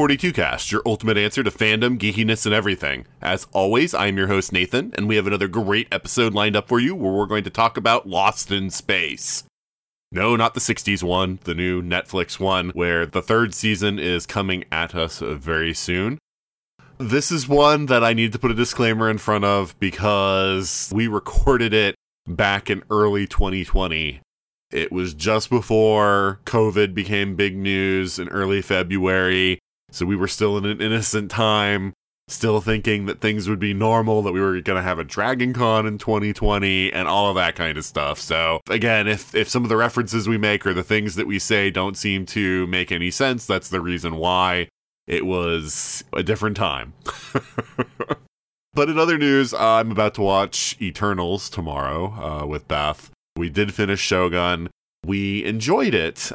42 Cast, your ultimate answer to fandom, geekiness, and everything. As always, I'm your host Nathan, and we have another great episode lined up for you where we're going to talk about Lost in Space. No, not the 60s one, the new Netflix one, where the third season is coming at us very soon. This is one that I need to put a disclaimer in front of because we recorded it back in early 2020 it was just before COVID became big news in early February. So we were still in an innocent time, still thinking that things would be normal, that we were going to have a Dragon Con in 2020 and all of that kind of stuff. So again, if, if some of the references we make or the things that we say don't seem to make any sense, that's the reason why it was a different time. but in other news, I'm about to watch Eternals tomorrow uh, with Beth. We did finish Shogun. We enjoyed it.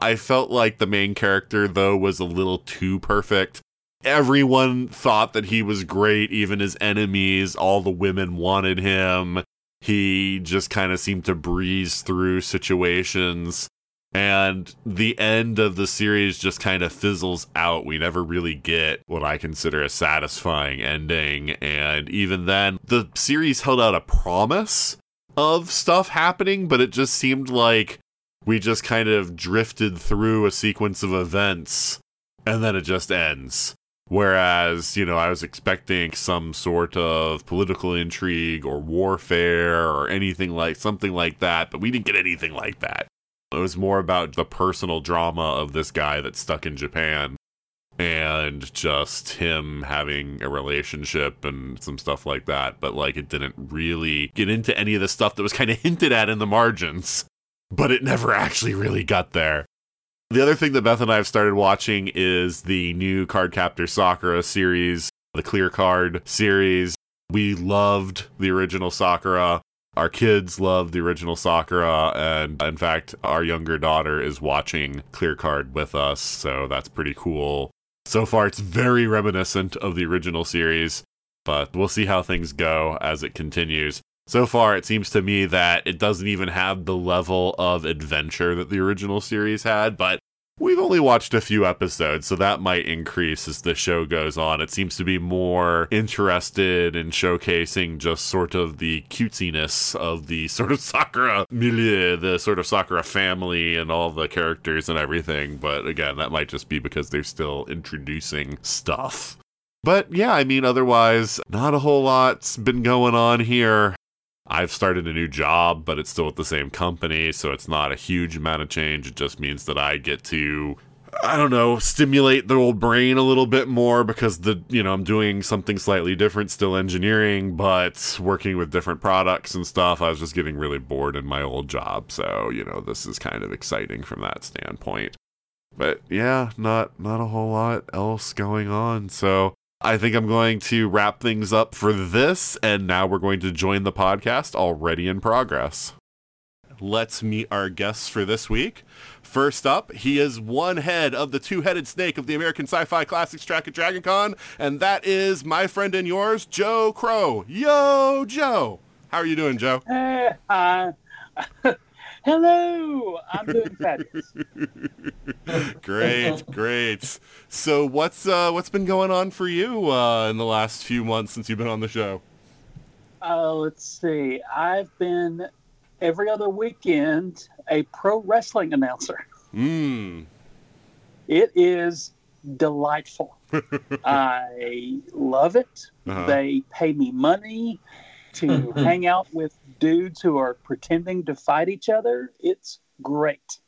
I felt like the main character, though, was a little too perfect. Everyone thought that he was great, even his enemies. All the women wanted him. He just kind of seemed to breeze through situations. And the end of the series just kind of fizzles out. We never really get what I consider a satisfying ending. And even then, the series held out a promise of stuff happening, but it just seemed like we just kind of drifted through a sequence of events and then it just ends. Whereas, you know, I was expecting some sort of political intrigue or warfare or anything like something like that, but we didn't get anything like that. It was more about the personal drama of this guy that's stuck in Japan and just him having a relationship and some stuff like that. But like, it didn't really get into any of the stuff that was kind of hinted at in the margins, but it never actually really got there. The other thing that Beth and I have started watching is the new Cardcaptor Sakura series, the Clear Card series. We loved the original Sakura. Our kids loved the original Sakura, and in fact, our younger daughter is watching Clear Card with us, so that's pretty cool. So far, it's very reminiscent of the original series, but we'll see how things go as it continues. So far, it seems to me that it doesn't even have the level of adventure that the original series had, but we've only watched a few episodes, so that might increase as the show goes on. It seems to be more interested in showcasing just sort of the cutesiness of the sort of Sakura milieu, the sort of Sakura family, and all the characters and everything. But again, that might just be because they're still introducing stuff. But yeah, I mean, otherwise, not a whole lot's been going on here. I've started a new job, but it's still at the same company, so it's not a huge amount of change. It just means that I get to I don't know, stimulate the old brain a little bit more because the you know, I'm doing something slightly different, still engineering, but working with different products and stuff. I was just getting really bored in my old job. So, you know, this is kind of exciting from that standpoint. But yeah, not not a whole lot else going on. So I think I'm going to wrap things up for this, and now we're going to join the podcast already in progress. Let's meet our guests for this week. First up, he is one head of the two headed snake of the American Sci Fi Classics track at Dragon Con, and that is my friend and yours, Joe Crow. Yo, Joe. How are you doing, Joe? Hey, uh, hello. I'm doing fabulous. great, great. So what's uh, what's been going on for you uh, in the last few months since you've been on the show? Uh, let's see. I've been every other weekend a pro wrestling announcer. Mm. It is delightful. I love it. Uh-huh. They pay me money to hang out with dudes who are pretending to fight each other. It's great.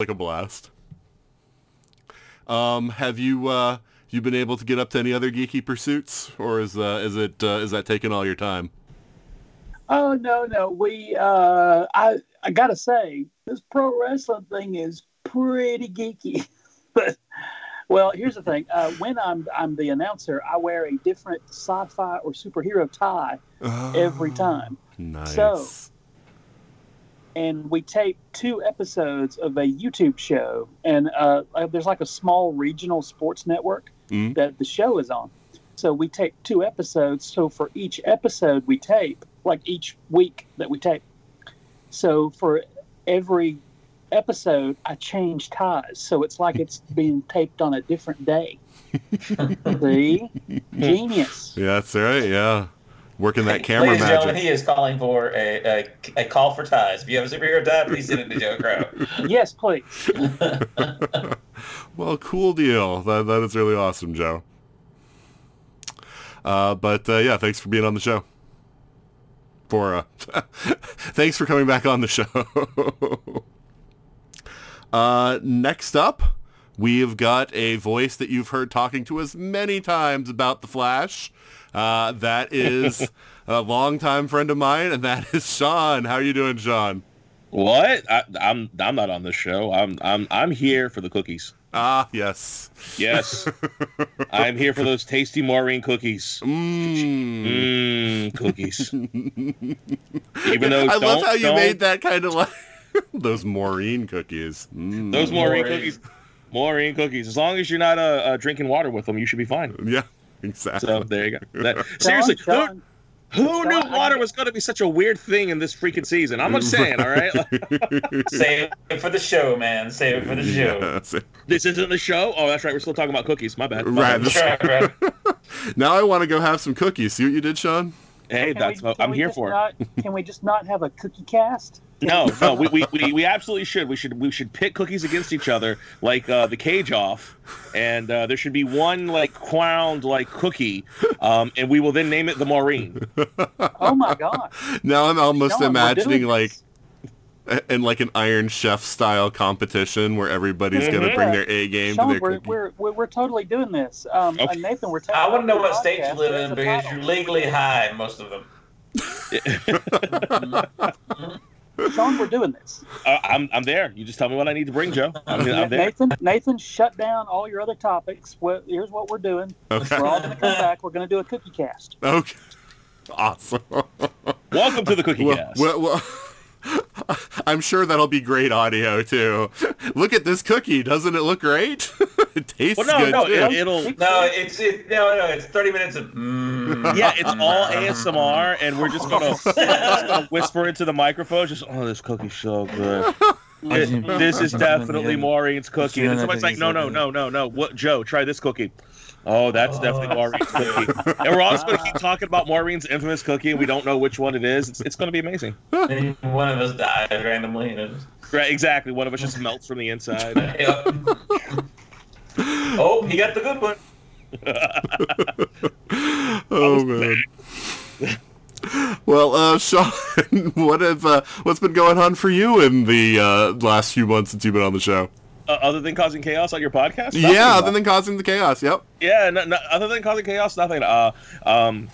like a blast. Um, have you uh, you been able to get up to any other geeky pursuits, or is uh, is it uh, is that taking all your time? Oh no, no. We uh I I gotta say, this pro wrestling thing is pretty geeky. but well, here's the thing. Uh, when I'm I'm the announcer, I wear a different sci-fi or superhero tie every time. Nice. So- and we tape two episodes of a YouTube show, and uh, uh, there's like a small regional sports network Mhm. that the show is on. So we tape two episodes. So for each episode we tape, like each week that we tape, so for every episode I change ties. So it's like it's being taped on a different day. See, genius. yeah, that's right. Yeah, working that camera Ladies and gentlemen, he is calling for a, a, a call for ties. If you have a superhero tie, please send it to Joe Crow. Yes, please. Well, cool deal. That that is really awesome, Joe. Uh, but uh, yeah, thanks for being on the show. For uh, thanks for coming back on the show. Uh, next up, we've got a voice that you've heard talking to us many times about the Flash. Uh, that is a longtime friend of mine, and that is Shaun. How are you doing, Shaun? What? I, I'm I'm not on the show. I'm I'm I'm here for the cookies. Ah, yes. Yes, I'm here for those tasty Maureen cookies. Mmm. Mmm, cookies. Even though I love how you made that kind of like those Maureen cookies. Mm. those Maureen Maureen. cookies. Maureen cookies. As long as you're not uh, uh, drinking water with them, you should be fine. yeah, exactly. So there you go. That, seriously, Shaun, who, Shaun, who knew water was going to be such a weird thing in this freaking season? I'm just saying, all right. Like, Save it for the show, man. Save it for the show. Yes. this isn't the show. Oh, that's right. We're still talking about cookies. My bad. My Right. bad. Right, right. Now I want to go have some cookies. See what you did, Shaun? Hey, can that's we- what I'm here for. Not, can we just not have a cookie cast? No, no, we, we, we, we absolutely should. We should we should pit cookies against each other like uh, the cage off, and uh, there should be one like crowned like cookie, um, and we will then name it the Maureen. Oh my god! Now I'm almost Shaun, we're imagining like this. in like an Iron Chef style competition where everybody's gonna Mhm. bring their A game to their we're, cookie. we're, we're we're totally doing this. Um, Okay. Nathan, we're. I want to know your what state you live in because you're legally high in most of them. Shaun, we're doing this. Uh, I'm I'm there. You just tell me what I need to bring, Joe. I'm, I'm there. Nathan, Nathan, shut down all your other topics. Well, here's what we're doing. Okay. We're all going to come back. We're going to do a cookie cast. Okay. Awesome. Welcome to the Cookie well, Cast. well, well, I'm sure that'll be great audio too. Look at this cookie. Doesn't it look great? it tastes well, no, good no, too. it, it'll. No, it's it, no, no, it's 30 minutes of. Mm, Yeah, it's all ASMR, and we're just gonna, just gonna whisper into the microphone. Just, oh, this cookie's so good. This, this is definitely Maureen's cookie. And somebody's like, no, no, no, no, no. What, Joe? Try this cookie. Oh, that's definitely Maureen's cookie. And we're all just gonna keep talking about Maureen's infamous cookie, and we don't know which one it is. It's, it's gonna be amazing. And one of us dies randomly. And Right? Exactly. One of us just melts from the inside. Yep. oh, he got the good one. oh man. Well, uh, Shaun, what have uh, what's been going on for you in the uh, last few months since you've been on the show? Uh, other than causing chaos on your podcast? Nothing. Yeah, other than causing the chaos. Yep. Yeah, no, no, other than causing chaos, nothing. Uh, um,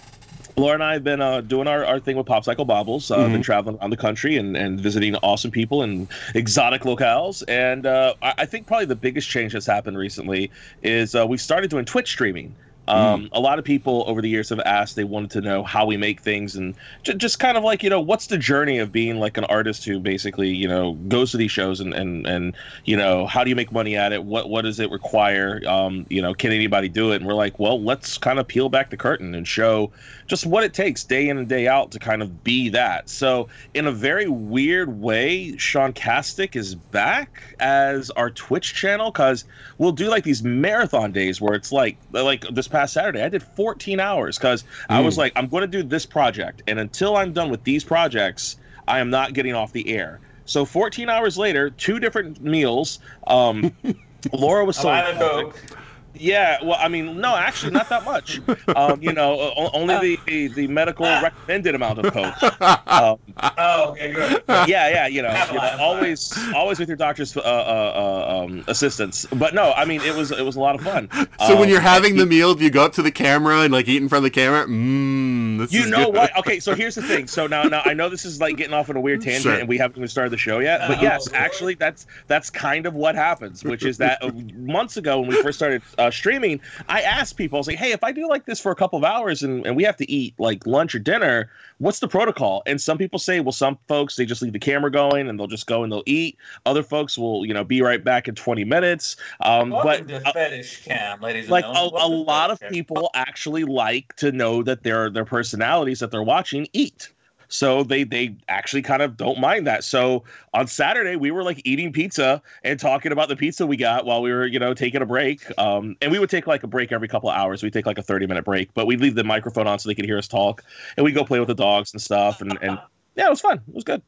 Laura and I have been uh, doing our, our thing with Pop Cycle Bobbles. Uh, Been traveling around the country and, and visiting awesome people and exotic locales. And uh, I, I think probably the biggest change that's happened recently is uh, we've started doing Twitch streaming. Um, A lot of people over the years have asked, they wanted to know how we make things and j- just kind of like, you know, what's the journey of being like an artist who basically, you know, goes to these shows and, and, and you know, how do you make money at it? What, what does it require? Um, you know, can anybody do it? And we're like, well, let's kind of peel back the curtain and show just what it takes day in and day out to kind of be that. So, in a very weird way, Sean Castic is back as our Twitch channel because we'll do like these marathon days where it's like, like this past Saturday, I did 14 hours because I was like, I'm going to do this project, and until I'm done with these projects, I am not getting off the air. So 14 hours later, two different meals. Um, Laura was I'm so out of coke. Yeah, well, I mean, no, actually, not that much. Um, you know, o- only the, the, the medical recommended amount of coke. Um, Oh, okay, good. yeah, yeah, you know, you know, always, always with your doctor's uh, uh, uh, um, assistance. But no, I mean, it was it was a lot of fun. So when Um, you're having the meal, do you go up to the camera and like eat in front of the camera? Mmm, You is know good. what? Okay, so here's the thing. So now, now I know this is like getting off on a weird tangent, Sure. and we haven't even started the show yet. But Oh, yes, Lord. actually, that's that's kind of what happens. Which is that uh, months ago when we first started uh, streaming, I asked people, I was like, "Hey, if I do like this for a couple of hours and, and we have to eat like lunch or dinner, what's the protocol?" And some people say, "Well, some folks they just leave the camera going and they'll just go and they'll eat. Other folks will, you know, be right back in 20 minutes." Um, Welcome but to Fetish Cam, ladies and like a, a lot of people actually like to know that their their personalities that they're watching eat so they they actually kind of don't mind that so on saturday we were like eating pizza and talking about the pizza we got while we were you know taking a break um and we would take like a break every couple hours we take like a 30 minute break but we'd leave the microphone on so they could hear us talk and we go play with the dogs and stuff and and yeah it was fun it was good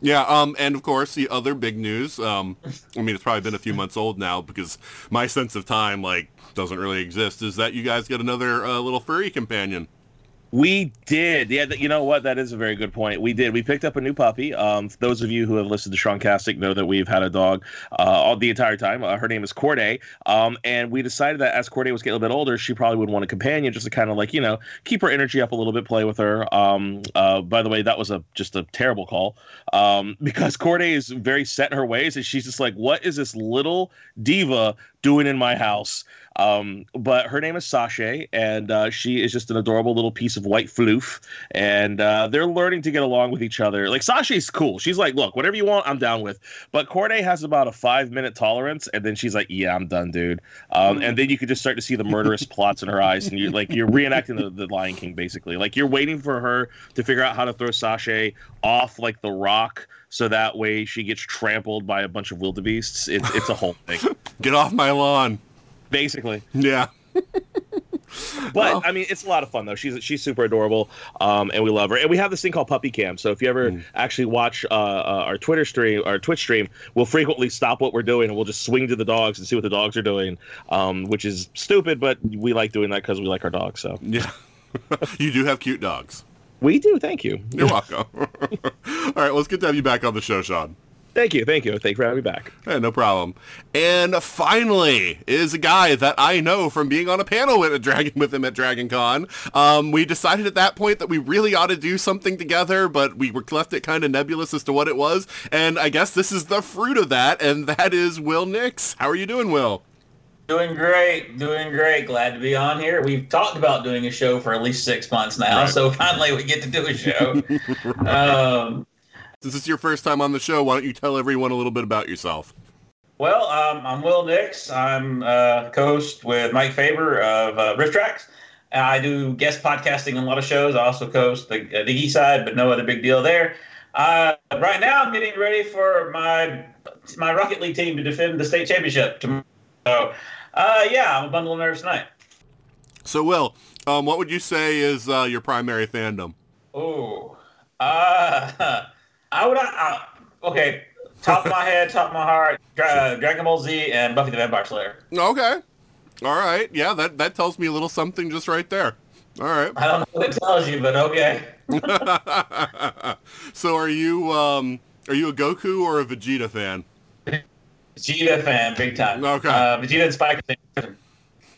Yeah, um, and of course the other big news. Um, I mean, it's probably been a few months old now because my sense of time like doesn't really exist. Is that you guys get another uh, little furry companion? We did. Yeah, you know what? That is a very good point. We did. We picked up a new puppy. Um, those of you who have listened to Shroncastic know that we've had a dog uh, all the entire time. Uh, her name is Corday. Um, and we decided that as Corday was getting a little bit older, she probably would want a companion just to kind of like, you know, keep her energy up a little bit, play with her. Um, uh, by the way, that was a just a terrible call um, because Corday is very set in her ways. And she's just like, what is this little diva doing in my house? Um, but her name is Sasha, and uh, she is just an adorable little piece of white floof. And uh, they're learning to get along with each other. Like Sasha's cool. She's like, "Look, whatever you want, I'm down with." But Corday has about a five minute tolerance, and then she's like, "Yeah, I'm done, dude." Um, and then you could just start to see the murderous plots in her eyes, and you're like, you're reenacting the, the Lion King, basically. Like you're waiting for her to figure out how to throw Sasha off like the rock. So that way she gets trampled by a bunch of wildebeests. It's it's a whole thing, Get off my lawn. basically. Yeah. But Well- I mean, it's a lot of fun though. She's she's super adorable, um, and we love her. And we have this thing called Puppy Cam. So if you ever Mm. actually watch uh, uh, our Twitter stream, our Twitch stream, we'll frequently stop what we're doing and we'll just swing to the dogs and see what the dogs are doing, um, which is stupid, but we like doing that because we like our dogs. So Yeah. you do have cute dogs. We do. Thank you. You're welcome. All right, well, it's good to have you back on the show, Shaun. Thank you. Thank you. Thank you for having me back. Yeah, no problem. And finally is a guy that I know from being on a panel with a dragon with him at Dragon Con. Um, we decided at that point that we really ought to do something together, but we were left it kind of nebulous as to what it was. And I guess this is the fruit of that, and that is Wil Nix. How are you doing, Will? Doing great, doing great. Glad to be on here. We've talked about doing a show for at least six months now, Right. so finally we get to do a show. um, Since it's your first time on the show, why don't you tell everyone a little bit about yourself? well, um, I'm Wil Nix. I'm uh, co-host with Mike Faber of uh, Rift Tracks. I do guest podcasting on a lot of shows. I also co-host the uh, Diggy side, but no other big deal there. Uh, right now, I'm getting ready for my my Rocket League team to defend the state championship tomorrow. So, uh, yeah, I'm a bundle of nerves tonight. So, Will, um, what would you say is uh, your primary fandom? Oh, uh, I would. Uh, okay, top of my head, top of my heart, Dra- Dragon Ball Z and Buffy the Vampire Slayer. Okay. All right. Yeah, that, that tells me a little something just right there. All right. I don't know what it tells you, but okay. so are you um are you a Goku or a Vegeta fan? Vegeta fan, big time. Okay. Uh, Vegeta and Spike.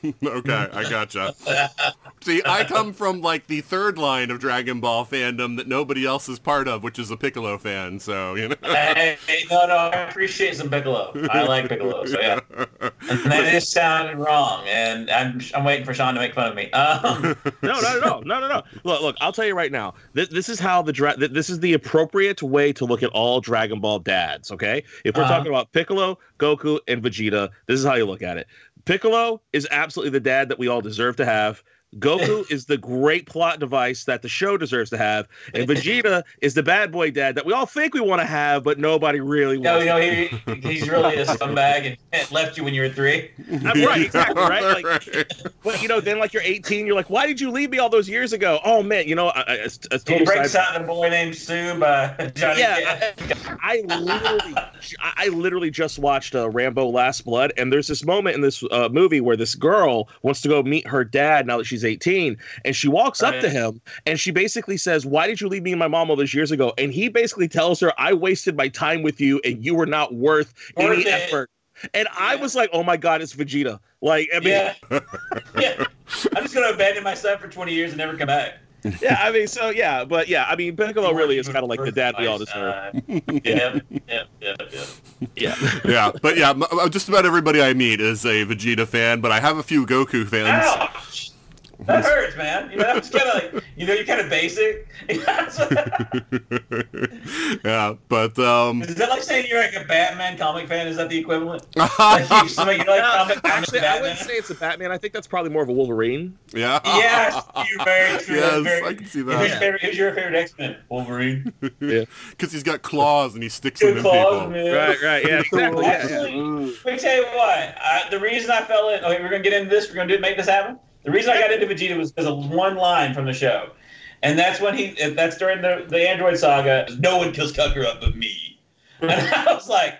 okay, I gotcha. See, I come from like the third line of Dragon Ball fandom that nobody else is part of, which is a Piccolo fan. So you know. hey, hey, no, no, I appreciate some Piccolo. I like Piccolo, so yeah. And that is sounding wrong, and I'm I'm waiting for Shaun to make fun of me. Um, No, not at all. No, no, no. Look, look. I'll tell you right now. This, this is how the dra- This is the appropriate way to look at all Dragon Ball dads. Okay, if we're Uh-huh. talking about Piccolo, Goku, and Vegeta, this is how you look at it. Piccolo is absolutely the dad that we all deserve to have. Goku is the great plot device that the show deserves to have, and Vegeta is the bad boy dad that we all think we want to have, but nobody really No, wants. you know, he, he's really a scumbag and left you when you were three. I'm right, exactly, right? Like, but you know, then like you're 18, you're like, why did you leave me all those years ago? Oh man, you know, I, I, a, a He breaks out in a boy named Sue by Johnny Yeah, Cash. I literally, I I literally just watched uh, Rambo: Last Blood, and there's this moment in this uh, movie where this girl wants to go meet her dad now that she's 18, and she walks up Right. to him and she basically says, "Why did you leave me and my mom all those years ago?" And he basically tells her, "I wasted my time with you, and you were not worth, Worth any it. effort." And I was like, "Oh my god, it's Vegeta!" Like, I mean, Yeah. yeah. I'm just going to abandon my son for 20 years and never come back. yeah, I mean, so yeah, but yeah, I mean, Piccolo really is kind of like the dad we all deserve. Uh, yeah, yeah, yeah, yeah. Yeah. yeah, but yeah, uh, just about everybody I meet is a Vegeta fan, but I have a few Goku fans. Ouch! That hurts, man. You know, it's kind of like, you know, you're kind of basic. yeah, but um, Is that like saying you're like a Batman comic fan? Is that the equivalent? Like you, somebody you like comic Actually, I Batman? wouldn't say it's a Batman. I think that's probably more of a Wolverine. yeah, Yes, you're very true. Yes, very, I can see Who's that. your favorite, who's your favorite X-Men? Wolverine. yeah, because he's got claws and he sticks them Good in claws, people. man. Right, right, yeah, exactly. Yeah, yeah. Let me tell you what. I, the reason I fell in. Okay, we're gonna get into this. We're gonna do make this happen. The reason I got into Vegeta was because of one line from the show, and that's when he. That's during the the Android saga. No one kills Kakarot but me, and I was like,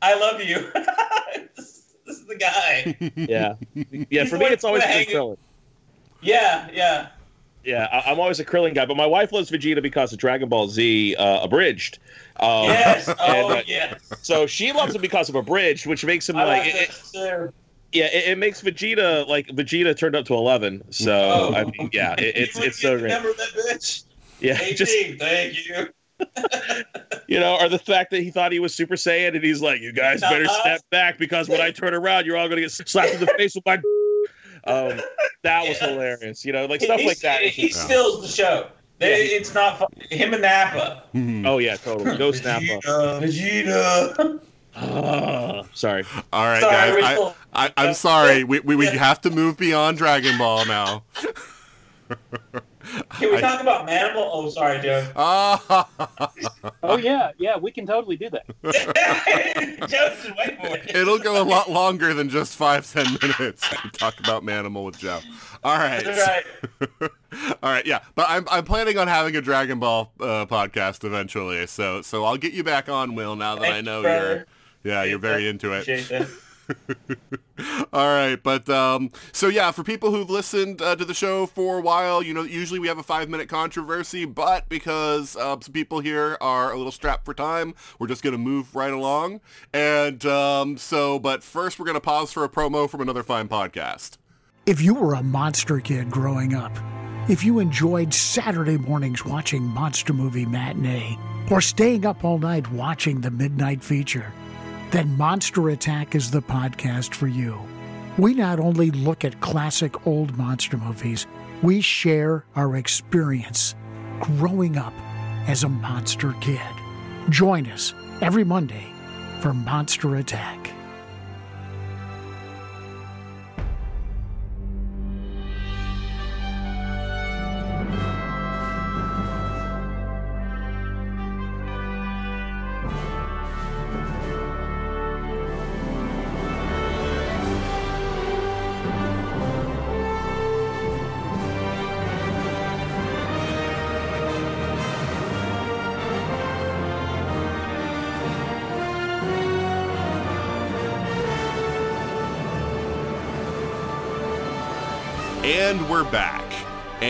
I love you. this, this is the guy. Yeah, yeah. He's For me, it's always who's been Krillin. Yeah, yeah. Yeah, I, I'm always a Krillin guy, but my wife loves Vegeta because of Dragon Ball Z uh, abridged. Um, Yes. and, Oh, uh, yes. So she loves him because of abridged, which makes him I like, like it, this too. Yeah, it, it makes Vegeta like Vegeta turned up to 11. So Oh. I mean, yeah, it, it's it's so great. Remember that bitch? Yeah, Hey, just thank you. you know, or the fact that he thought he was Super Saiyan and he's like, you guys better Uh-huh. step back because when I turn around, you're all gonna get slapped in the face with my. Um, that was Yeah. hilarious. You know, like stuff He- like that. He, is steals the show. They, Yeah, it's not fun. Him and Nappa. Mhm. oh yeah, totally. Go snap up. Vegeta. Vegeta. Ah, sorry. All right, Sorry, guys. we're I, still- I, I'm sorry. We, we, we Yeah. have to move beyond Dragon Ball now. Can we I- talk about Manimal? Oh, sorry, Joe. Ah, Oh yeah, yeah, we can totally do that. Joe's just waiting it. it'll go a lot longer than just five ten minutes. to talk about Manimal with Joe. All right. right. All right, yeah, but I'm I'm planning on having a Dragon Ball uh, podcast eventually, so so I'll get you back on, Will. Now that I Thank you, know brother. you're yeah you're very into it. All right, but um, so yeah, for people who've listened uh, to the show for a while, you know, usually we have a five-minute controversy, but because uh, some people here are a little strapped for time, we're just gonna move right along. And um, so, but first, we're gonna pause for a promo from another fine podcast. If you were a monster kid growing up, if you enjoyed Saturday mornings watching Monster Movie Matinee, or staying up all night watching the midnight feature, then Monster Attack is the podcast for you. We not only look at classic old monster movies, we share our experience growing up as a monster kid. Join us every Monday for Monster Attack.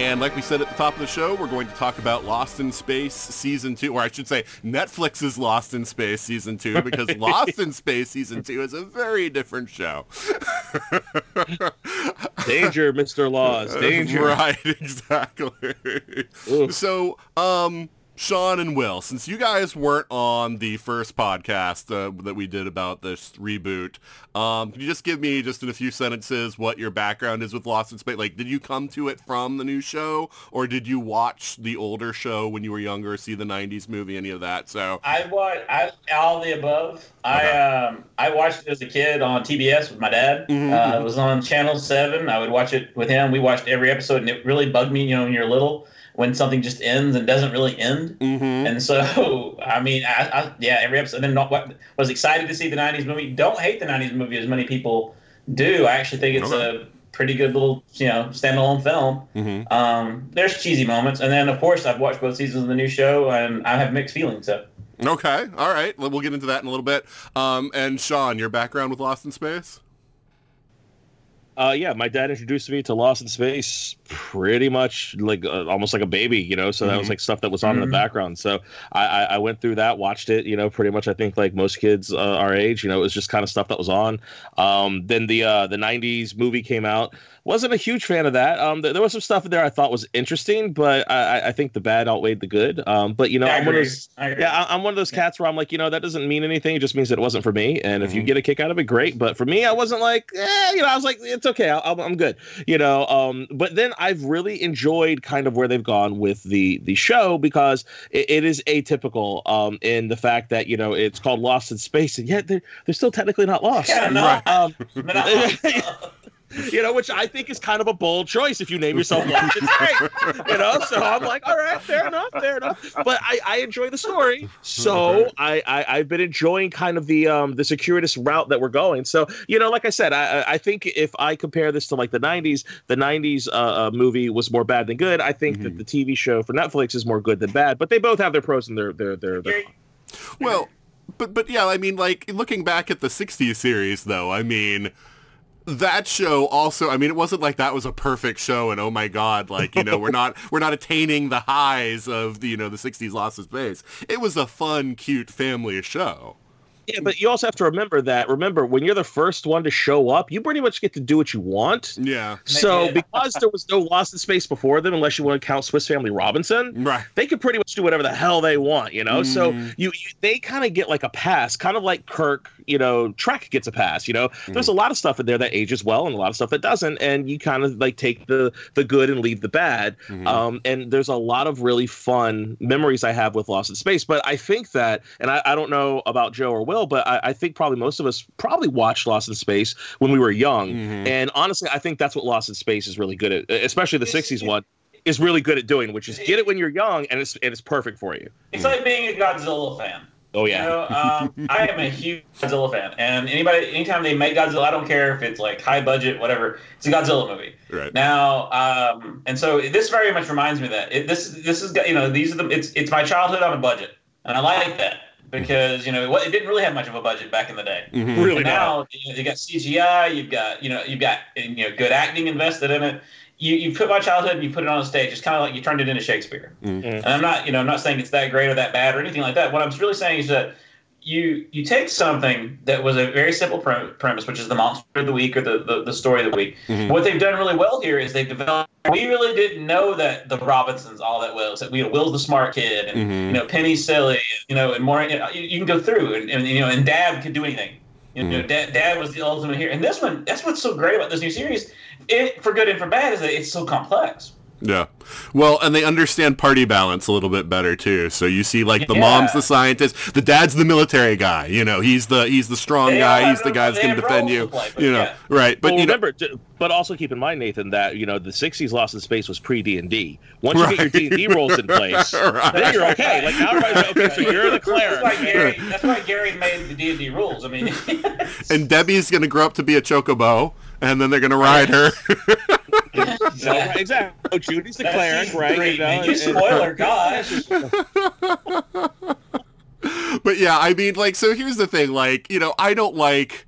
And like we said at the top of the show, we're going to talk about Lost in Space Season 2, or I should say Netflix's Lost in Space Season 2, because Lost in Space Season 2 is a very different show. Danger, Mr. Laws. Danger. Right, exactly. Oof. So, um, Shaun and Will, since you guys weren't on the first podcast uh, that we did about this reboot, um, can you just give me just in a few sentences what your background is with Lost in Space? Like, did you come to it from the new show, or did you watch the older show when you were younger, see the '90s movie, any of that? So I watched I, all the above. I um I watched it as a kid on TBS with my dad. Mhm. Uh, it was on Channel Seven. I would watch it with him. We watched every episode, and it really bugged me. You know, when you're little, when something just ends and doesn't really end. Mm-hmm. And so, I mean, I, I, yeah, every episode. And then not, was excited to see the '90s movie. Don't hate the '90s movie as many people do. I actually think it's Okay. a pretty good little, you know, standalone film. Mm-hmm. Um, there's cheesy moments, and then of course I've watched both seasons of the new show, and I have mixed feelings. So Okay, all right. Well, We'll get into that in a little bit. Um, and Shaun, your background with Lost in Space? Uh, yeah, my dad introduced me to Lost in Space pretty much like uh, almost like a baby, you know. So that was Mhm. like stuff that was on in Mhm. the background. So I, I, I went through that, watched it, you know, pretty much. I think like most kids uh, our age, you know, it was just kind of stuff that was on. Um, then the uh, the '90s movie came out. Wasn't a huge fan of that. Um, th- there was some stuff in there I thought was interesting, but I, I- I think the bad outweighed the good. Um, but you know, I I'm one of those. I. Yeah, I- I'm one of those cats where I'm like, you know, that doesn't mean anything. It just means that it wasn't for me. And if you Mhm. get a kick out of it, great. But for me, I wasn't like, eh, you know, I was like, it's okay. I- I'm, I'm good. You know. Um, but then I've really enjoyed kind of where they've gone with the the show because it, it is atypical um, in the fact that you know it's called Lost in Space, and yet they're they're still technically not lost. Yeah, no. Right. Um, But I- you know, which I think is kind of a bold choice if you name yourself Lost in You know, so I'm like, all right, fair enough, fair enough. But I, I enjoy the story, so I, I I've been enjoying kind of the um the circuitous route that we're going. So you know, like I said, I I- I think if I compare this to like the '90s, the '90s uh, uh, movie was more bad than good. I think that the TV show for Netflix is more good than bad, but they both have their pros and their their their. their Well, but but yeah, I mean, like looking back at the '60s series, though, I mean. That show also, I mean, it wasn't like that was a perfect show, and oh my god, like you know, we're not we're not attaining the highs of the you know the '60s Lost in Space. It was a fun, cute family show. Yeah, but you also have to remember that. Remember, when you're the first one to show up, you pretty much get to do what you want. Yeah, So, because there was no Lost in Space before them, unless you want to count Swiss Family Robinson, right. they could pretty much do whatever the hell they want, you know. So Mhm. you, you they kind of get like a pass, kind of like Kirk, you know, Trek gets a pass. You know, there's a lot of stuff in there that ages well, and a lot of stuff that doesn't, and you kind of like take the the good and leave the bad. Mhm. Um, and there's a lot of really fun memories I have with Lost in Space. But I think that, and I, I don't know about Joe or Will, but I, I think probably most of us probably watched Lost in Space when we were young. Mhm. And honestly, I think that's what Lost in Space is really good at, especially the It's- 60s it- one. Is really good at doing, which is get it when you're young, and it's and it's perfect for you. it's like being a Godzilla fan. Oh yeah, You know, um, I am a huge Godzilla fan, and anybody, anytime they make Godzilla, I don't care if it's like high budget, whatever. It's a Godzilla movie. Right. Now, um, and so this very much reminds me of that it, this this is you know these are the it's it's my childhood on a budget, and I like that because you know it, didn't really have much of a budget back in the day. Mhm. really And now you, know, you got CGI, you've got you know you've got you know good acting invested in it. You you put my childhood and you put it on a stage. It's kind of like you turned it into Shakespeare. Mm. And I'm not you know I'm not saying it's that great or that bad or anything like that. What I'm really saying is that you you take something that was a very simple premise, which is the monster of the week or the, the, the story of the week. Mhm. What they've done really well here is they've developed. We really didn't know that the Robinsons all that well. So, you know, Will's the smart kid, and Mhm. you know Penny's silly, you know, and more. You, know, you, you can go through, and, and you know, and Dad could do anything. You know, Mhm. Dad, Dad was the ultimate here. And this one, that's what's so great about this new series, it for good and for bad, is that it's so complex. Yeah. Well, and they understand party balance a little bit better too. So you see like the Yeah. mom's the scientist, the dad's the military guy, you know, he's the he's the strong They guy, he's the guy that's going to defend you. play, you know, yeah. right. But well, you remember, d- but also keep in mind, Nathan, that you know the '60s Lost in Space was pre D and D. Once you get your D and D roles in place, Right. then you're okay. Like now, everybody's okay. So you're the That's why. Gary. That's why Gary made the D and D rules. I mean, and Debbie's going to grow up to be a chocobo and then they're going to ride her. So, exactly. Oh, Judy's the That's cleric, right? three, You know, man. You and- spoiler, gosh. but yeah, I mean like so here's the thing, like, you know, I don't like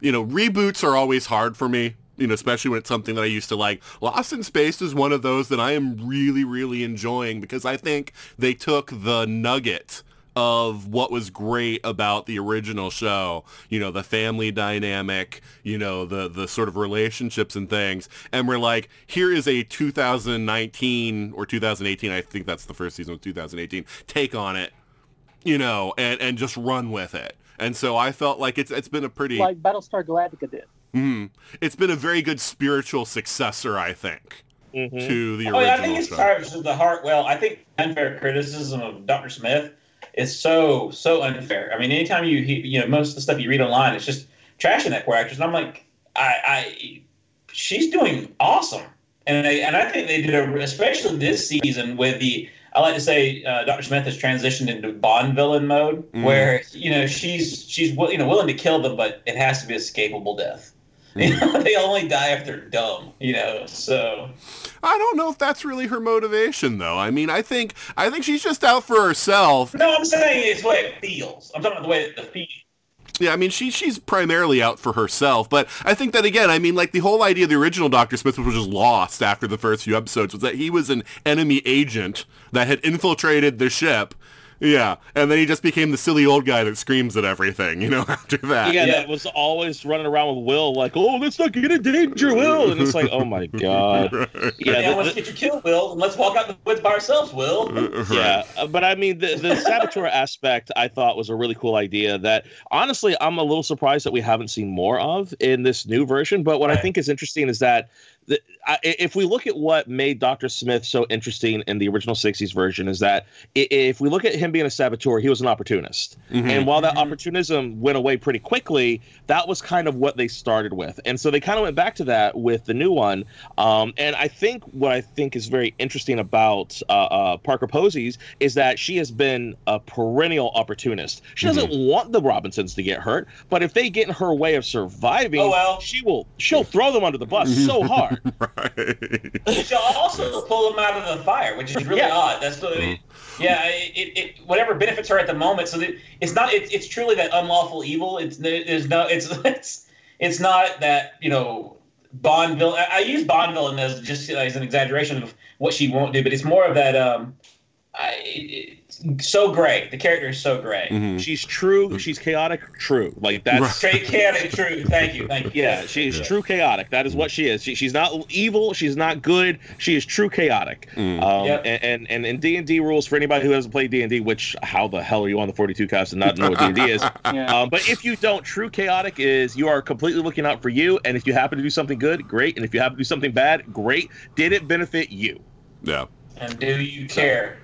you know, reboots are always hard for me. You know, especially when it's something that I used to like. Lost in Space is one of those that I am really, really enjoying because I think they took the nugget of what was great about the original show. You know, the family dynamic, you know, the the sort of relationships and things. And we're like, here is a 2019 or 2018, I think that's the first season of 2018, take on it, you know, and and just run with it. And so I felt like it's it's been a pretty like Battlestar Galactica did. Mm, it's been a very good spiritual successor, I think, Mhm. to the Oh, original yeah, I think it's show. part of the heart. Well, I think unfair criticism of Dr. Smith is so so unfair. I mean, anytime you you know most of the stuff you read online, it's just trashing that poor actress, and I'm like, I, I she's doing awesome, and I, and I think they did a especially this season with the. I like to say uh, Dr. Smith has transitioned into Bond villain mode, Mhm. where you know she's she's you know willing to kill them, but it has to be a escapable death. They only die if they're dumb, you know. So I don't know if that's really her motivation, though. I mean, I think I think she's just out for herself. No, I'm saying it's the way it feels. I'm talking about the way that the feel. Yeah, I mean, she she's primarily out for herself, but I think that again, I mean, like the whole idea of the original Doctor Smith, which was just lost after the first few episodes, was that he was an enemy agent that had infiltrated the ship. Yeah, and then he just became the silly old guy that screams at everything, you know, after that. Yeah, Yeah. that was always running around with Will, like, "Oh, let's not get in danger, Will," and it's like, "Oh my god." Right. Yeah, Yeah, the- let's the- get your kill, Will, and let's walk out the woods by ourselves, Will. Right. Yeah, uh, but I mean, the, the saboteur aspect I thought was a really cool idea that honestly, I'm a little surprised that we haven't seen more of in this new version. But what I think is interesting is that the, I, if we look at what made Dr. Smith so interesting in the original 60s version, is that if we look at him being a saboteur, he was an opportunist. Mhm. And while that Mhm. opportunism went away pretty quickly, that was kind of what they started with. And so they kind of went back to that with the new one. Um, and I think what I think is very interesting about uh, uh, Parker Posey's is that she has been a perennial opportunist. She doesn't want the Robinsons to get hurt, but if they get in her way of surviving, Oh, well. she will she'll throw them under the bus so hard. right. She'll also pull them out of the fire, which is really Yeah. odd. That's what it, yeah, it, it, it whatever benefits her at the moment. So that it's not it, it's truly that unlawful evil. It's there's no it's it's it's not that you know Bond villain. I, I use Bond villain as just as an exaggeration of what she won't do, but it's more of that. Um, I, it's so great. The character is so gray. Mhm. She's true. She's chaotic. True. Like that's Right. Straight chaotic, true. Thank you, thank you. Yeah, she's Yeah. true chaotic. That is what she is. She, she's not evil. She's not good. She is true chaotic. Mm. Um, Yep. and, and and in D and D rules for anybody who hasn't played D and D, which how the hell are you on the forty two cast and not know what D and D is? Yeah. Um, but if you don't, true chaotic is you are completely looking out for you. And if you happen to do something good, great. And if you happen to do something bad, great. Did it benefit you? Yeah. And do you care?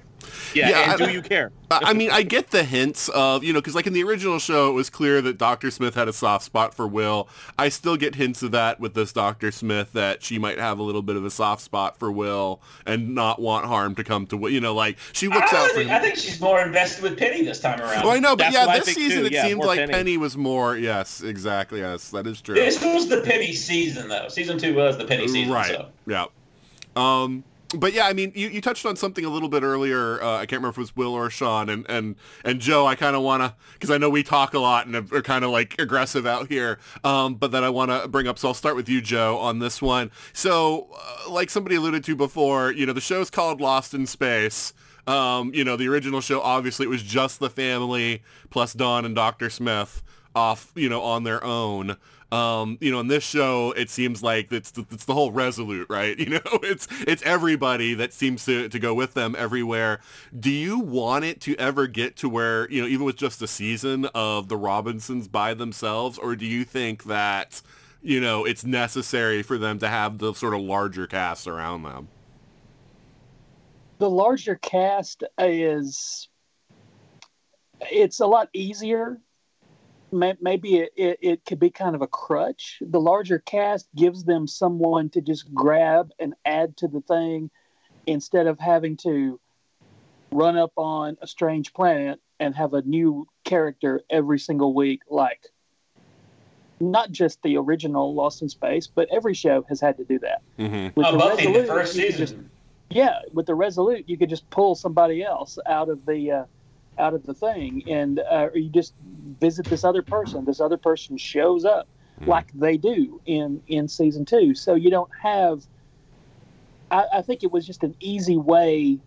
Yeah. Yeah, and I- do you care? I I mean, I get the hints of, you know, because like in the original show, it was clear that Dr. Smith had a soft spot for Will. I still get hints of that with this Dr. Smith that she might have a little bit of a soft spot for Will and not want harm to come to Will. You know, like she looks I, out for him. I think she's more invested with Penny this time around. Well, I know, but That's yeah, this season too. it Yeah, seemed like Penny. Penny. was more. Yes, exactly. Yes, that is true. This was the Penny season, though. Season two was the Penny season. right. So. Yeah. Um. But yeah, I mean, you, you touched on something a little bit earlier. Uh, I can't remember if it was Will or Shaun, and and and Joe. I kind of want to because I know we talk a lot and are kind of like aggressive out here. Um, but that I want to bring up. So I'll start with you, Joe, on this one. So, uh, like somebody alluded to before, you know, the show's called Lost in Space. Um, you know, the original show obviously it was just the family plus Don and Doctor Smith off, you know, on their own. Um, you know, in this show, it seems like it's the, it's the whole Resolute, right? You know, it's it's everybody that seems to, to go with them everywhere. Do you want it to ever get to where, you know, even with just a season of the Robinsons by themselves, or do you think that, you know, it's necessary for them to have the sort of larger cast around them? the larger cast is it's a lot easier maybe it, it, it could be kind of a crutch the larger cast gives them someone to just grab and add to the thing instead of having to run up on a strange planet and have a new character every single week like not just the original lost in space but every show has had to do that Mm-hmm. with Oh, Buffy, the first season. just- yeah, with the Resolute, you could just pull somebody else out of the uh, out of the thing, and uh, you just visit this other person. This other person shows up Mhm. like they do in in season two. So you don't have. I, I think it was just an easy way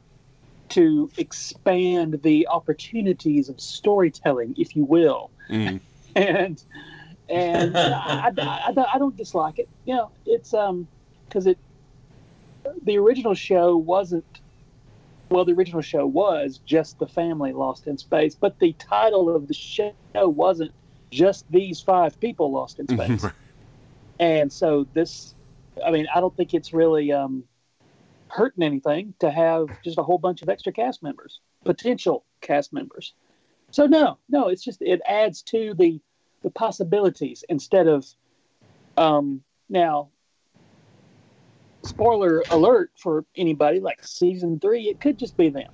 to expand the opportunities of storytelling, if you will. Mm. And and I, I, I, I don't dislike it. You know, it's um because it the original show wasn't well the original show was just the family lost in space but the title of the show wasn't just these five people lost in space. And so this i mean i don't think it's really um hurting anything to have just a whole bunch of extra cast members potential cast members. So no no it's just it adds to the the possibilities instead of um now spoiler alert for anybody like season three it could just be them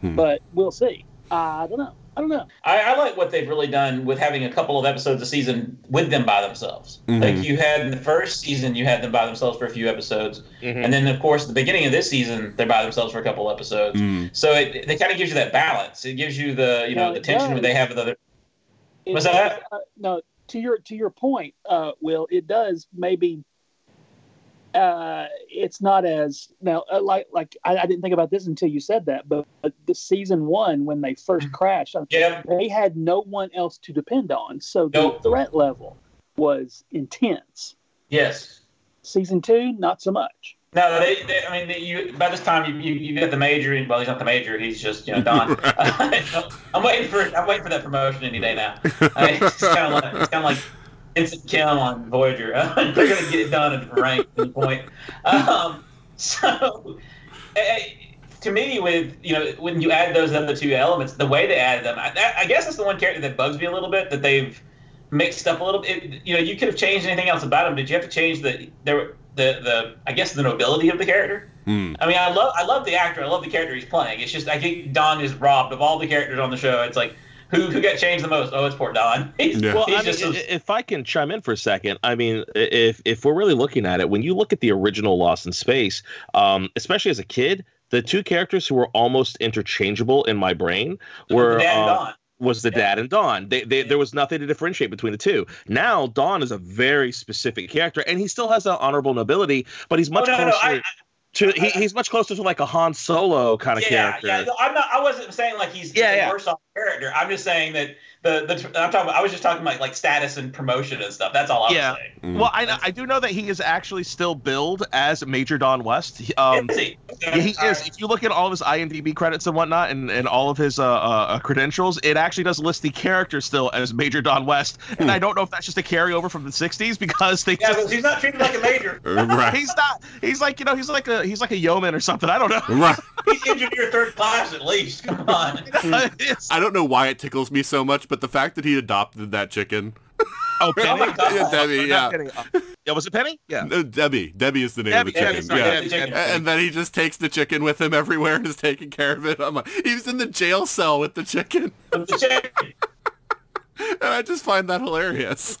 Hmm. but we'll see i don't know i don't know I, I like what they've really done with having a couple of episodes a season with them by themselves. Mhm. Like you had in the first season, you had them by themselves for a few episodes, Mhm. and then of course the beginning of this season they're by themselves for a couple episodes. Mm. So it, it kind of gives you that balance. It gives you the you know Well, the tension does. they have with other. It What's that? uh, no to your to your point uh will it does maybe uh it's not as now uh, like like I, I didn't think about this until you said that but, but the season one when they first crashed uh, Yeah, they had no one else to depend on so the Nope. threat level was intense yes. season two not so much No, they, they. I mean, they, you. By this time, you, you you got the major. And, Well, he's not the major. He's just you know Don. I'm waiting for I'm waiting for that promotion any day now. I mean, it's kind of like it's kind of like Ensign Kim on Voyager. They're gonna get it done at rank at any point. Um, so, to me, with you know when you add those other two elements, the way they added them, I, I guess that's the one character that bugs me a little bit that they've mixed up a little bit. You know, you could have changed anything else about him. Did you have to change the there the the I guess the nobility of the character? Mm. I mean, I love I love the actor. I love the character he's playing. It's just I think Don is robbed of all the characters on the show. It's like who who got changed the most? Oh, it's Port Don. He's, Yeah. Well, he's I mean, just i- a- if I can chime in for a second, I mean, if if we're really looking at it, when you look at the original Lost in Space, um, especially as a kid, the two characters who were almost interchangeable in my brain were Dan uh, Don. was the dad and Don. They, they, there was nothing to differentiate between the two. Now Don is a very specific character, and he still has that honorable nobility, but he's Oh, much no, no, no, closer I- to he, he's much closer to like a Han Solo kind of yeah, character. yeah. I'm not. I wasn't saying like he's Yeah, the yeah. worse off character. I'm just saying that the the I'm talking. About, I was just talking about like status and promotion and stuff. That's all I was Yeah. saying. Mm. Well, I, I do know that he is actually still billed as Major Don West. He- Um, Is he? Yeah, he is. If you look at all of his IMDb credits and whatnot, and, and all of his uh, uh, credentials, it actually does list the character still as Major Don West. And I don't know if that's just a carryover from the '60s because they Yeah, just but he's not treated like a major. right. he's not. He's like you know he's like a he's like a yeoman or something. I don't know. right. He's engineer third class at least. Come on. I don't know why it tickles me so much, but the fact that he adopted that chicken. oh, Penny. my God. Yeah, Debbie, yeah. not. Uh, yeah, was it Penny? Yeah. No, Debbie. Debbie is the name Debbie, of the Debbie, chicken. sorry, yeah. Debbie, Debbie. And then he just takes the chicken with him everywhere and is taking care of it. I'm like, he was in the jail cell with the chicken, The chicken. and I just find that hilarious.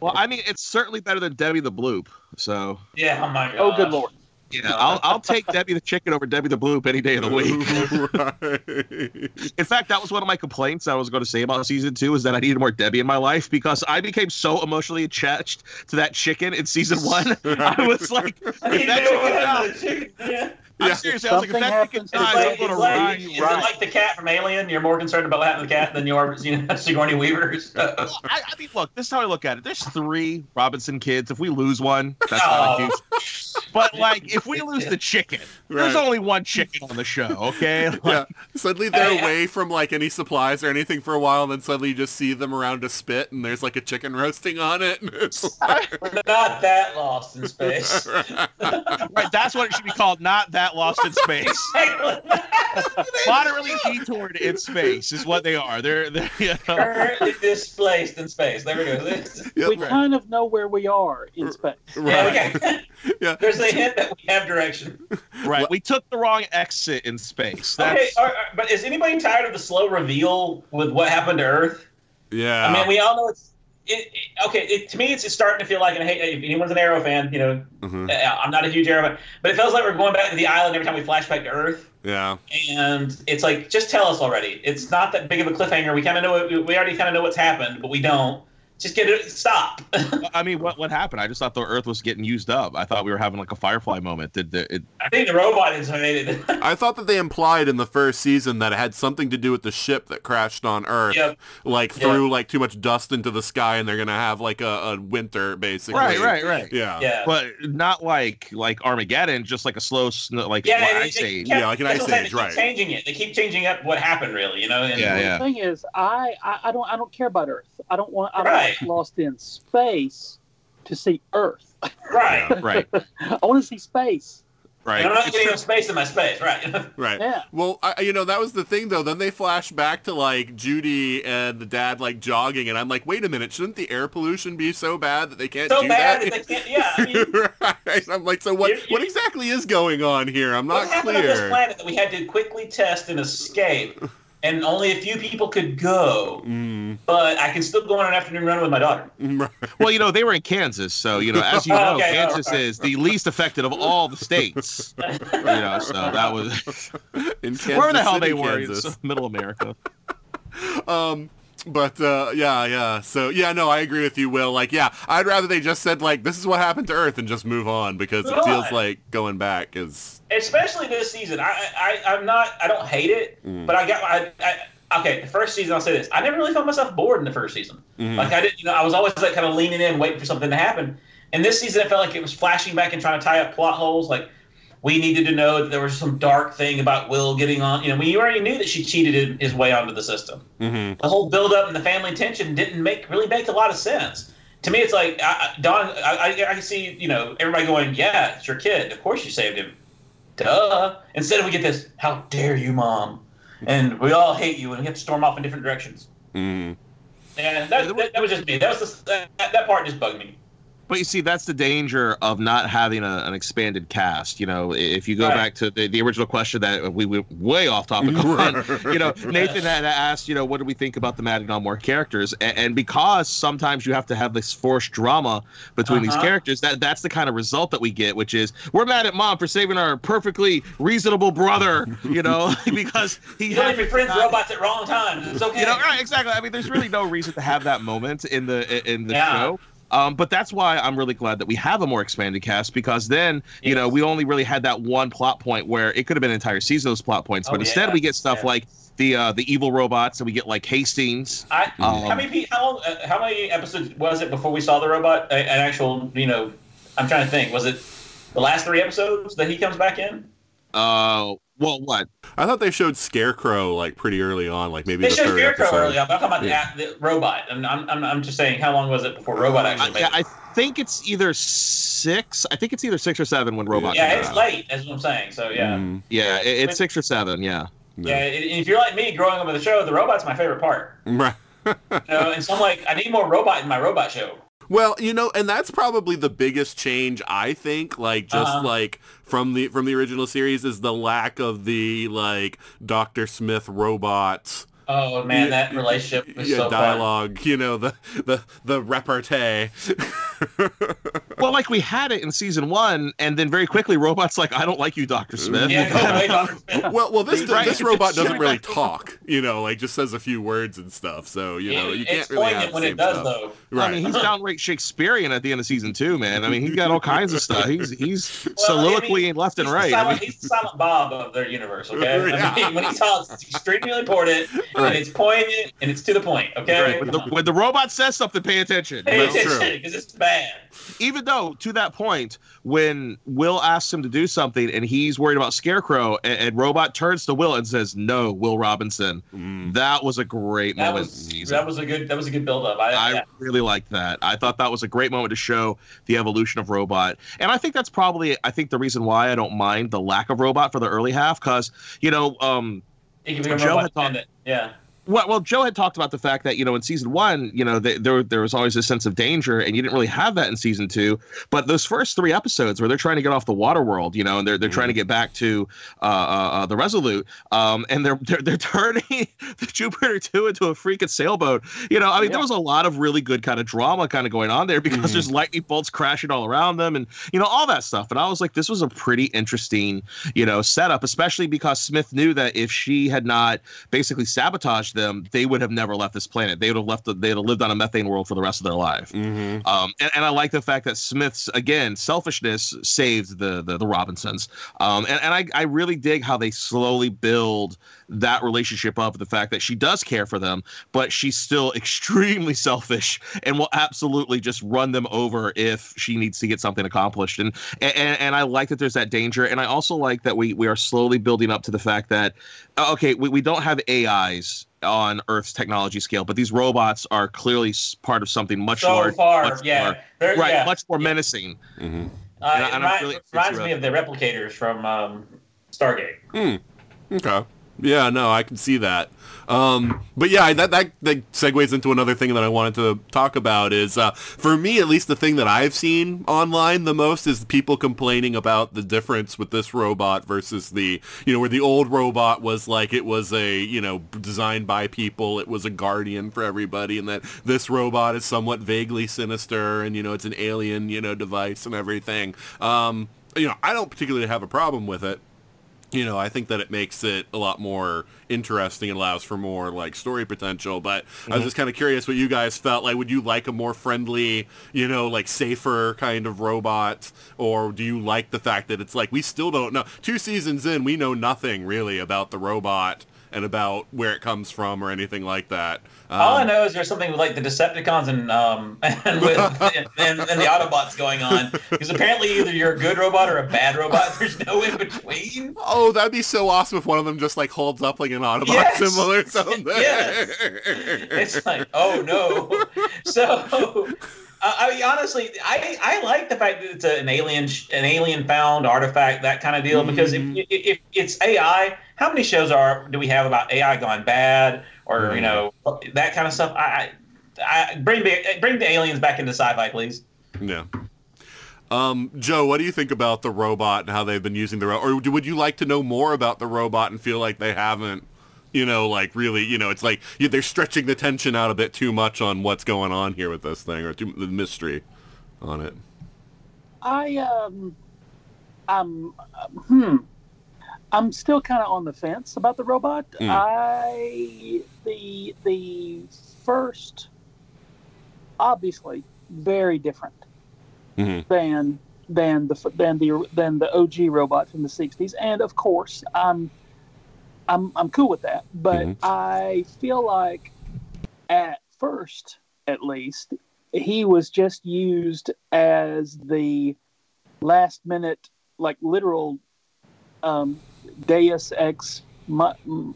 Well, I mean, it's certainly better than Debbie the Bloop. So Yeah. Oh my god. oh good lord yeah, I'll I'll take Debbie the chicken over Debbie the Bloop any day of the week. right. In fact, that was one of my complaints I was going to say about season two is that I needed more Debbie in my life because I became so emotionally attached to that chicken in season one. I was like, if I need that to know chicken what happened dies, to the chicken. Yeah. I'm Yeah. serious. I was like, if that chicken happens It's to dies, the I'm like, going to like, ride. is right. it like the cat from Alien? You're more concerned about what happened to the cat than you are, you know, Sigourney Weaver's. Well, I, I mean, look, this is how I look at it. There's three Robinson kids. If we lose one, that's not a Oh. huge. But like, if we lose the chicken, there's only one chicken on the show. Okay. Like, Yeah. Suddenly they're Hey, I- away from like any supplies or anything for a while, and then suddenly you just see them around a spit, and there's like a chicken roasting on it. and it's We're not that lost in space. Right. That's what it should be called. Not that lost in space. Moderately detoured in space is what they are. They're, they're you know, Currently displaced in space. There we go. Yep. we kind of know where we are in space Yeah, okay. Yeah. There's a hint that we have direction. right. We took the wrong exit in space. That's, Okay, all right, but is anybody tired of the slow reveal with what happened to Earth? Yeah. I mean, we all know it's. It, it- okay, it, to me, it's, it's starting to feel like, and hey, if anyone's an Arrow fan, you know, Mhm. uh, I'm not a huge Arrow fan, but it feels like we're going back to the island every time we flash back to Earth. Yeah. And it's like, just tell us already. It's not that big of a cliffhanger. We kind of know. We already kind of know what's happened, but we don't. Just get it. Stop. I mean, what what happened? I just thought the Earth was getting used up. I thought we were having like a Firefly moment. Did the, it? I think the robot has made it. I thought that they implied in the first season that it had something to do with the ship that crashed on Earth, Yep. like Yeah. threw like too much dust into the sky, and they're gonna have like a, a winter basically. Right, right, right. Yeah. yeah. But not like like Armageddon, just like a slow, snow, like Yeah, they, ice they age. kept- Yeah, like an ice what I'm saying, age, right. Changing it. They keep changing up what happened, really. You know. And, Yeah, yeah. The thing is, I, I I don't I don't care about Earth. I don't want. I'm Right. not lost in space to see Earth. Right. Yeah. Right, I want to see space. right. And I'm not It's getting true. enough space in my space. Right. Right. Yeah. Well, I, you know that was the thing though. Then they flash back to like Judy and the dad like jogging, and I'm like, wait a minute, shouldn't the air pollution be so bad that they can't so do bad that? that they can't. Yeah. I mean, right. I'm like, so what? You- you- what exactly is going on here? I'm what not happened on this clear. planet that we had to quickly test and escape, and only a few people could go? Mm, But I can still go on an afternoon run with my daughter. Well, you know, they were in Kansas, so you know, as you know, okay, Kansas right. is the least affected of all the states. You know, so that was In Kansas where the hell City, they were. Kansas. It's middle America. Um, but uh, yeah, yeah. So yeah, no, I agree with you, Wil. Like, yeah, I'd rather they just said like, this is what happened to Earth, and just move on because it feels like going back is. Especially this season. I, I, I'm not. I don't hate it, Mm. but I got. I, I, okay, the first season. I'll say this. I never really found myself bored in the first season. Mhm. Like I didn't. You know, I was always like kind of leaning in, waiting for something to happen. And this season, I felt like it was flashing back and trying to tie up plot holes. Like we needed to know that there was some dark thing about Will getting on. You know, we already knew that she cheated his way onto the system. Mhm. The whole buildup and the family tension didn't make really make a lot of sense. To me, it's like I, I- Don. I, I, I see you know everybody going, "Yeah, it's your kid. Of course you saved him." Duh. Instead, we get this, "How dare you, mom?" And we all hate you, and we have to storm off in different directions. Mhm. And that, that, that was just me. That was just, that, that part just bugged me. But you see, that's the danger of not having a, an expanded cast. You know, if you go Right. back to the, the original question that we were way off topic on, you know, Nathan had asked, you know, what do we think about the Mad and more characters? And, and because sometimes you have to have this forced drama between these Uh-huh. characters, that that's the kind of result that we get, which is we're mad at mom for saving our perfectly reasonable brother, you know, because he had your friends not- robots at wrong times. It's okay. you know, right? Exactly. I mean, there's really no reason to have that moment in the in the Yeah. show. Um, but that's why I'm really glad that we have a more expanded cast because then you know we only really had that one plot point where it could have been an entire season of those plot points, Oh, but instead yeah. we get stuff Yeah. like the uh, the evil robots and we get like Hastings. I, Um, how many how long, uh, how many episodes was it before we saw the robot? A- An actual, you know, I'm trying to think. Was it the last three episodes that he comes back in? Uh, well, what? I thought they showed Scarecrow like pretty early on, like maybe They the showed third Scarecrow episode. early on. but I'm talking about Yeah. the, the robot. And I'm, I'm, I'm just saying, how long was it before robot I, actually made yeah, it? I think it's either six. I think it's either six or seven when robot. Yeah, comes it's out. late. That's what I'm saying. So yeah, Mhm. Yeah, it, it's six or seven. Yeah. yeah. i- If you're like me, growing up with the show, the robot's my favorite part. Right. You know, and so I'm like, I need more robot in my robot show. Well, you know, and that's probably the biggest change I think, like just Uh-huh. like from the from the original series is the lack of the like Dr. Smith robots Oh man, Yeah, that relationship was yeah, so fun. dialogue, you know, the the the repartee. Well, like we had it in season one, and then very quickly, robots like, "I don't like you, Doctor Smith." Yeah, go away, Dr. Smith. well, well, this Right. this robot doesn't really talk, you know, like just says a few words and stuff. So you know, you can't really poignant have when it same does, stuff. though. Right. I mean, he's downright Shakespearean at the end of season two, man. I mean, he's got all kinds of stuff. He's he's Well, I mean, left and he's right. The I mean, he's the silent Bob of their universe, okay? Yeah. I mean, when he talks, it's extremely important, Right. and it's poignant, and it's to the point, okay? right. when, the, when the robot says something, pay attention. Pay That's attention, because it's bad. Even though, to that point, when Will asks him to do something and he's worried about Scarecrow, and, and Robot turns to Will and says, "No, Will Robinson." Mm. That was a great That moment. was in the season. that was a good that was a good build up. I, I yeah. really liked that. I thought that was a great moment to show the evolution of Robot. And I think that's probably I think the reason why I don't mind the lack of Robot for the early half cuz you know um Become Joe had talked-. Yeah. Well, well, Joe had talked about the fact that you know in season one, you know, they, there there was always a sense of danger, and you didn't really have that in season two. But those first three episodes where they're trying to get off the water world, you know, and they're they're trying to get back to uh, uh, uh, the Resolute, um, and they're they're, they're turning the Jupiter two into a freaking sailboat. You know, I mean, there was a lot of really good kind of drama kind of going on there because Mhm. there's lightning bolts crashing all around them, and you know all that stuff. And I was like, this was a pretty interesting, you know, setup, especially because Smith knew that if she had not basically sabotaged them, they would have never left this planet. They would have left. The, they would have lived on a methane world for the rest of their life. Mm-hmm. Um, and, and I like the fact that Smith's again selfishness saved the the, the Robinsons. Um, and and I, I really dig how they slowly build that relationship up. The fact that she does care for them, but she's still extremely selfish and will absolutely just run them over if she needs to get something accomplished. And and, and I like that there's that danger. And I also like that we we are slowly building up to the fact that okay, we, we don't have AIs on Earth's technology scale, but these robots are clearly part of something much So larger, far, much yeah. more, right, yeah. much more menacing. Mm-hmm. Uh, And I- it and I'm really- reminds me of the replicators from um, Stargate. Okay. Yeah, no, I can see that. Um, but yeah, that, that that segues into another thing that I wanted to talk about is uh, for me at least the thing that I've seen online the most is people complaining about the difference with this robot versus the you know where the old robot was like it was a you know designed by people it was a guardian for everybody and that this robot is somewhat vaguely sinister and you know it's an alien you know device and everything. Um, you know I don't particularly have a problem with it you know, I think that it makes it a lot more interesting and allows for more like story potential. But I was mm-hmm. just kind of curious what you guys felt like. Would you like a more friendly, you know, like safer kind of robot, or do you like the fact that it's like we still don't know? Two seasons in, we know nothing really about the robot and about where it comes from or anything like that. Um, All I know is there's something with like the Decepticons and um and with and, and the Autobots going on because apparently either you're a good robot or a bad robot. There's no in between. Oh, that'd be so awesome if one of them just like holds up like an Autobot Yes! symbol or something. Yes! It's like oh no. So uh, I mean, honestly, I I like the fact that it's an alien an alien found artifact that kind of deal because if, if if it's AI, how many shows are do we have about AI gone bad or you know that kind of stuff? I. I I, bring the bring the aliens back into sci-fi, please. Yeah. Um, Joe, what do you think about the robot and how they've been using the robot? Or would you like to know more about the robot and feel like they haven't, you know, like really, you know, it's like yeah, they're stretching the tension out a bit too much on what's going on here with this thing or too, the mystery on it. I um, I'm hmm, I'm still kind of on the fence about the robot. Mm. I the the first, obviously, very different Mhm. than than the than the than the OG robot from the '60s, and of course, I'm I'm I'm cool with that. But Mhm. I feel like at first, at least, he was just used as the last minute, like literal um, Deus ex. ma- m-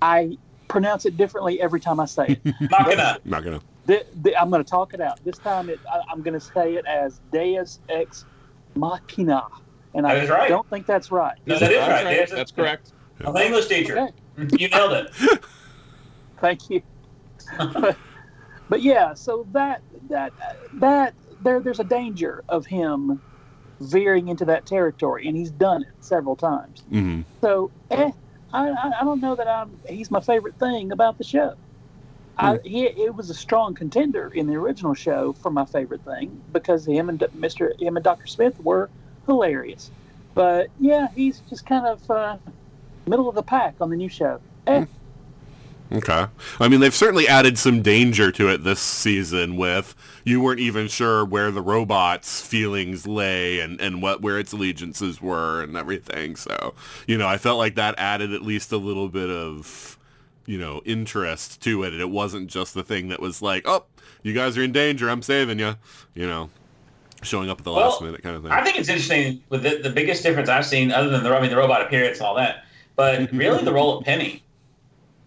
I pronounce it differently every time I say it. Machina. I'm not gonna. the, the, I'm going to talk it out. This time, it, I, I'm going to say it as Deus ex machina, and I right. don't think that's right. No, that is That's right. right. There's That's correct. I'm an English teacher. Okay. You nailed it. Thank you. but, but yeah, so that that that there there's a danger of him veering into that territory, and he's done it several times. hmm So, eh, I, I I don't know that I'm he's my favorite thing about the show. I, he, it was a strong contender in the original show for my favorite thing because him and Mr. him and Dr. Smith were hilarious. But yeah, he's just kind of uh, middle of the pack on the new show. Eh, Okay. I mean, they've certainly added some danger to it this season with you weren't even sure where the robot's feelings lay and, and what where its allegiances were and everything. So, you know, I felt like that added at least a little bit of, you know, interest to it. And it wasn't just the thing that was like, oh, you guys are in danger. I'm saving you. You know, showing up at the Well, last minute kind of thing. I think it's interesting with the, the biggest difference I've seen, other than the I mean the robot appearance and all that, but really the role of Penny.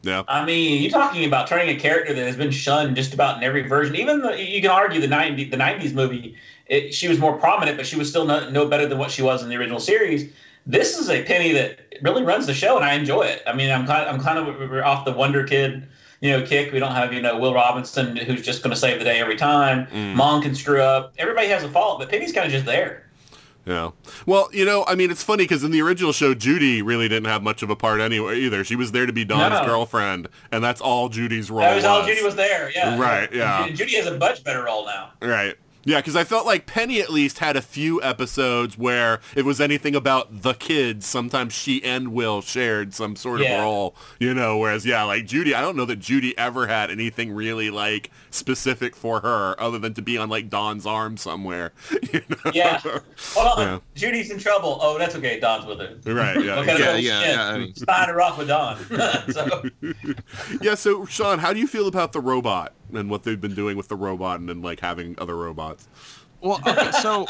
yeah. I mean, you're talking about turning a character that has been shunned just about in every version. Even the, you can argue the 90, the 90s movie, it, she was more prominent, but she was still no, no better than what she was in the original series. This is a Penny that really runs the show, and I enjoy it. I mean, I'm kind, I'm kind of we're off the Wonder Kid, you know, kick. We don't have you know Will Robinson who's just going to save the day every time. Mm. Mom can screw up. Everybody has a fault, but Penny's kind of just there. Yeah. Well, you know, I mean, it's funny because in the original show, Judy really didn't have much of a part anyway either. She was there to be Don's No. girlfriend, and that's all Judy's role That was all Judy was there. Yeah, Right, yeah. Judy, Judy has a much better role now. Right. Yeah, because I felt like Penny at least had a few episodes where it was anything about the kids. Sometimes she and Will shared some sort Yeah. of role, you know. Whereas, yeah, like Judy, I don't know that Judy ever had anything really like specific for her, other than to be on like Don's arm somewhere. You know? Yeah. Hold on. Yeah. Judy's in trouble. Oh, that's okay. Don's with her. Right. Yeah. What kind Yeah, yeah, shit? yeah, I mean- It's fine rock with Don. so, yeah. So, Shaun, how do you feel about the robot and what they've been doing with the robot and then like having other robots? Well, okay, so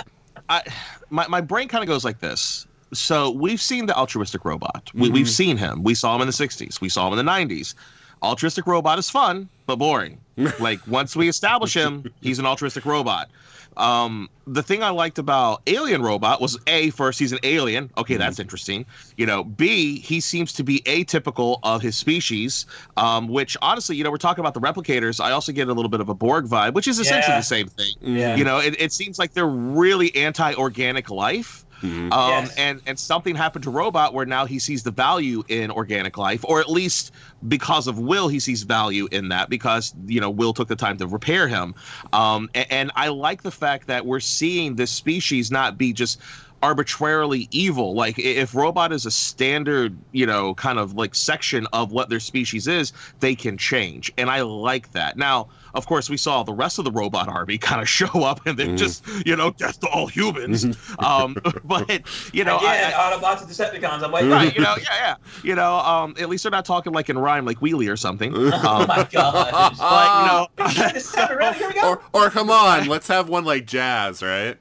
I my my brain kind of goes like this. So we've seen the altruistic robot. We, We've mm-hmm. seen him. We saw him in the '60s. We saw him in the '90s. Altruistic robot is fun, but boring. like once we establish him, he's an altruistic robot. Um, the thing I liked about Alien Robot was a first he's an alien. Okay, that's interesting. You know, B he seems to be atypical of his species. Um, which honestly, you know, we're talking about the replicators. I also get a little bit of a Borg vibe, which is essentially Yeah. the same thing. yeah. You know, it, it seems like they're really anti-organic life. Mhm. Um, Yes. and and something happened to Robot where now he sees the value in organic life, or at least because of Will, he sees value in that because you know Will took the time to repair him. Um, a- and, I like the fact that we're seeing this species not be just arbitrarily evil. Like if Robot is a standard, you know, kind of like section of what their species is, they can change, and I like that. Now, of course, we saw the rest of the robot army kind of show up, and they're Mhm. just you know death to all humans. um, but you know, I- Again, I- Autobots and Decepticons. I'm waiting. right, you know, yeah, yeah, you know, um, at least they're not talking like in rhyme, like Wheelie or something. Oh Um, my god. but you know, This. Here we go. Or, or come on, let's have one like Jazz, right?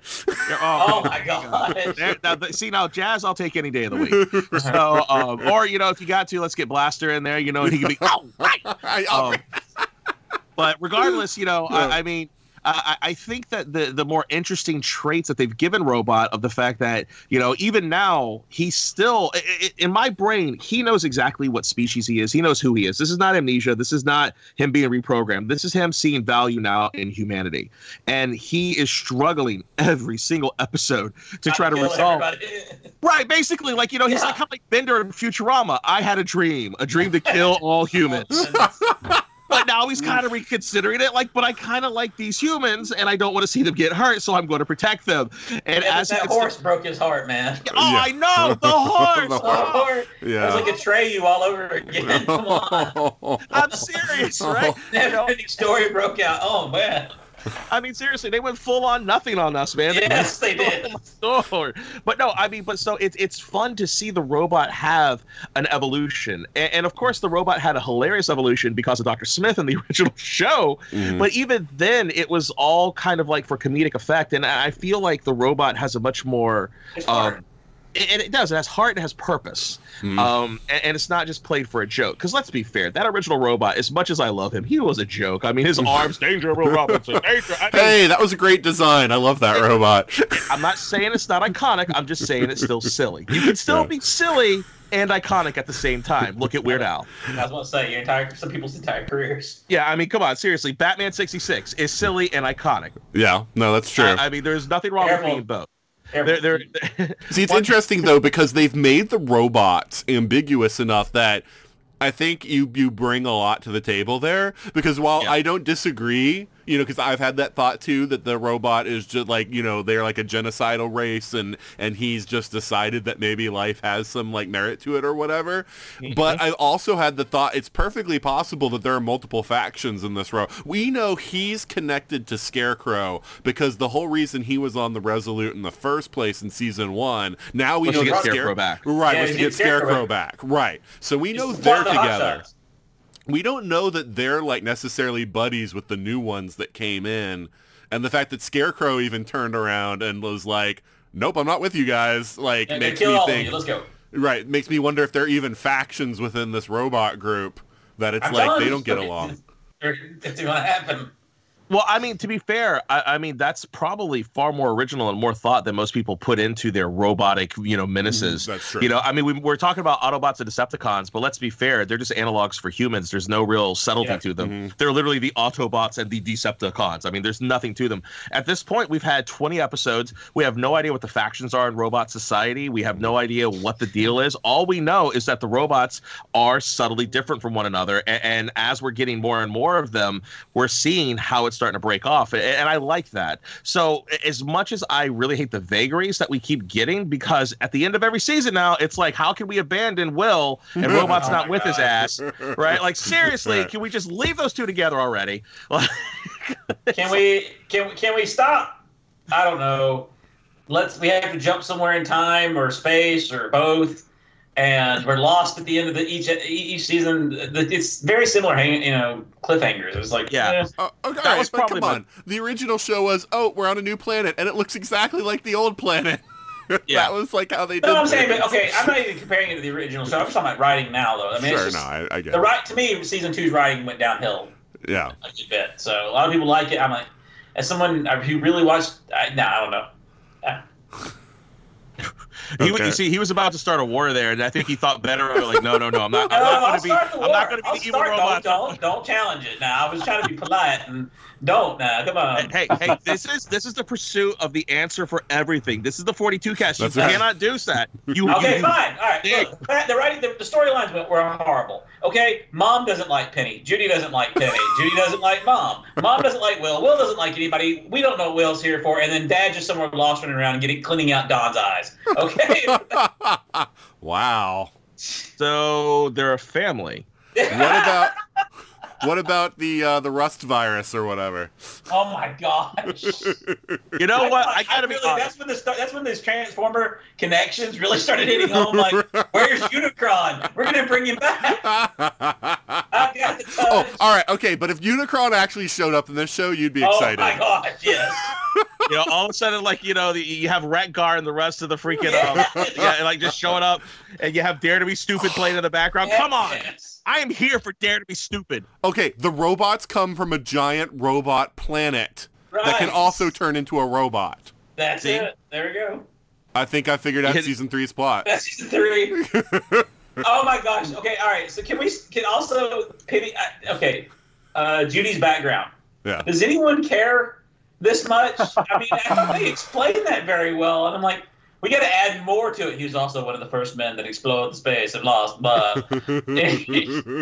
Oh my god. There, now, see now, Jazz, I'll take any day of the week. So, um, or you know, if you got to, let's get Blaster in there. You know, and he can be. Oh, right. Um, but regardless, you know, I, I mean, I, I think that the the more interesting traits that they've given Robot of the fact that you know even now he's still i- i- in my brain he knows exactly what species he is. He knows who he is. This is not amnesia. This is not him being reprogrammed. This is him seeing value now in humanity, and he is struggling every single episode to try to resolve. everybody. Right, basically, like you know, he's Yeah. like kind of like Bender in Futurama. I had a dream, a dream to kill all humans. But now he's mm. kind of reconsidering it. Like, but I kind of like these humans, and I don't want to see them get hurt, so I'm going to protect them. And Yeah, as that he gets- horse broke his heart, man. oh, Yeah. I know the horse. The The Oh, horse. Yeah. It was like a you all over again. Come on. I'm serious, right? You know, Every story broke out. Oh man. I mean, seriously, they went full on nothing on us, man. Yes, they did. Lord. But no, I mean, but so it's it's fun to see the robot have an evolution, and, and of course, the robot had a hilarious evolution because of Doctor Smith in the original show. Mhm. But even then, it was all kind of like for comedic effect, and I feel like the robot has a much more. It's. Um, and it does. It has heart. It has purpose. Mhm. Um, and, and it's not just played for a joke. Because let's be fair, that original robot, as much as I love him, he was a joke. I mean, his arms, danger, Will Robinson, danger. I mean, Hey, that was a great design. I love that robot. I'm not saying it's not iconic. I'm just saying it's still silly. You can still Yeah. be silly and iconic at the same time. Look at Weird Al. I was going to say your entire some people's entire careers. Yeah, I mean, come on, seriously. Batman 66 is silly and iconic. yeah, no, that's true. I, I mean, there's nothing wrong Careful. with being both. Careful. They're, they're, See, it's interesting though because they've made the robots ambiguous enough that I think you you bring a lot to the table there. Because while Yeah. I don't disagree, you know, because I've had that thought too that the robot is just like you know they're like a genocidal race and and he's just decided that maybe life has some like merit to it or whatever. But mm-hmm. I also had the thought it's perfectly possible that there are multiple factions in this row. We know he's connected to Scarecrow because the whole reason he was on the Resolute in the first place in season one. Now we Was know to that get Scare- Scarecrow back. Right, Yeah, was to to get get Scarecrow Scarecrow back. Right. So we know He's they're the together. We don't know that they're like necessarily buddies with the new ones that came in. And the fact that Scarecrow even turned around and was like, "Nope, I'm not with you guys." Like Yeah, makes me think. Let's go. Right, makes me wonder if there are even factions within this robot group that it's I'm like they don't get it's- along. It's going to happen. Well, I mean, to be fair, I, I mean that's probably far more original and more thought than most people put into their robotic, you know, menaces. That's true. You know, I mean, we, we're talking about Autobots and Decepticons, but let's be fair, they're just analogs for humans. There's no real subtlety Yeah. to them. Mhm. They're literally the Autobots and the Decepticons. I mean, there's nothing to them. At this point, we've had 20 episodes. We have no idea what the factions are in Robot Society. We have no idea what the deal is. All we know is that the robots are subtly different from one another, and, and as we're getting more and more of them, we're seeing how it's starting to break off, and, and I like that. So as much as I really hate the vagaries that we keep getting, because at the end of every season now, it's like, how can we abandon Will and Robot's Oh not my with his oh ass, right? Like seriously, can we just leave those two together already? Can we can we can we stop? I don't know. Let's we have to jump somewhere in time or space or both, and we're lost at the end of the each each season. It's very similar, hang, you know, cliffhangers. It was like Yeah. eh. Uh, okay, That was but probably come my- on. The original show was, oh, we're on a new planet, and it looks exactly like the old planet. Yeah. that was like how they did. No, I'm saying, but okay, I'm not even comparing it to the original show. I'm just talking about writing now, though. I mean, sure, it's no, I, I get the it. right to me, season two's writing went downhill Yeah. a good bit. So a lot of people like it. I'm like, as someone who really watched, I, no, I don't know. He, Okay. you see, he was about to start a war there, and I think he thought better of it. Like, no, no, no, I'm not. I'm No, not going to be. the I'm not going to be I'll the evil start, robot. Don't, don't, don't challenge it. Now I was trying to be polite and don't. Now come on. Hey, hey, this is this is the pursuit of the answer for everything. This is the 42 cast. You right. cannot do that. You, Okay, you, fine. All right. Look, the writing, the, the storylines were- were horrible. Okay, mom doesn't like Penny. Judy doesn't like Penny. Judy doesn't like mom. Mom doesn't like Will. Will doesn't like anybody. We don't know what Will's here for. And then dad just somewhere lost running around and getting cleaning out Don's eyes. Okay. wow. So they're a family. What about what about the uh, the rust virus or whatever? oh my gosh. You know what? thought- I gotta be really, honest. That's when the start, that's when these Transformer connections really started hitting home. Like, where's Unicron? We're gonna bring him back. I got the touch. oh, all right, okay, but if Unicron actually showed up in this show, you'd be excited. Oh my gosh, yes. You know, all of a sudden, like you know, the, you have Wreck-Gar and the rest of the freaking, um, yeah, like just showing up, and you have Dare to Be Stupid playing in the background. Come on, I am here for Dare to Be Stupid. Okay, the robots come from a giant robot planet that can also turn into a robot. That's See? it. There we go. I think I figured out season three's plot. That's season three. oh my gosh. Okay. All right. So can we can also Penny? uh, Okay. Uh, Judy's background. Yeah. Does anyone care this much? I mean, I thought they explained that very well, and I'm like, we got to add more to it. He was also one of the first men that explored the space and lost. But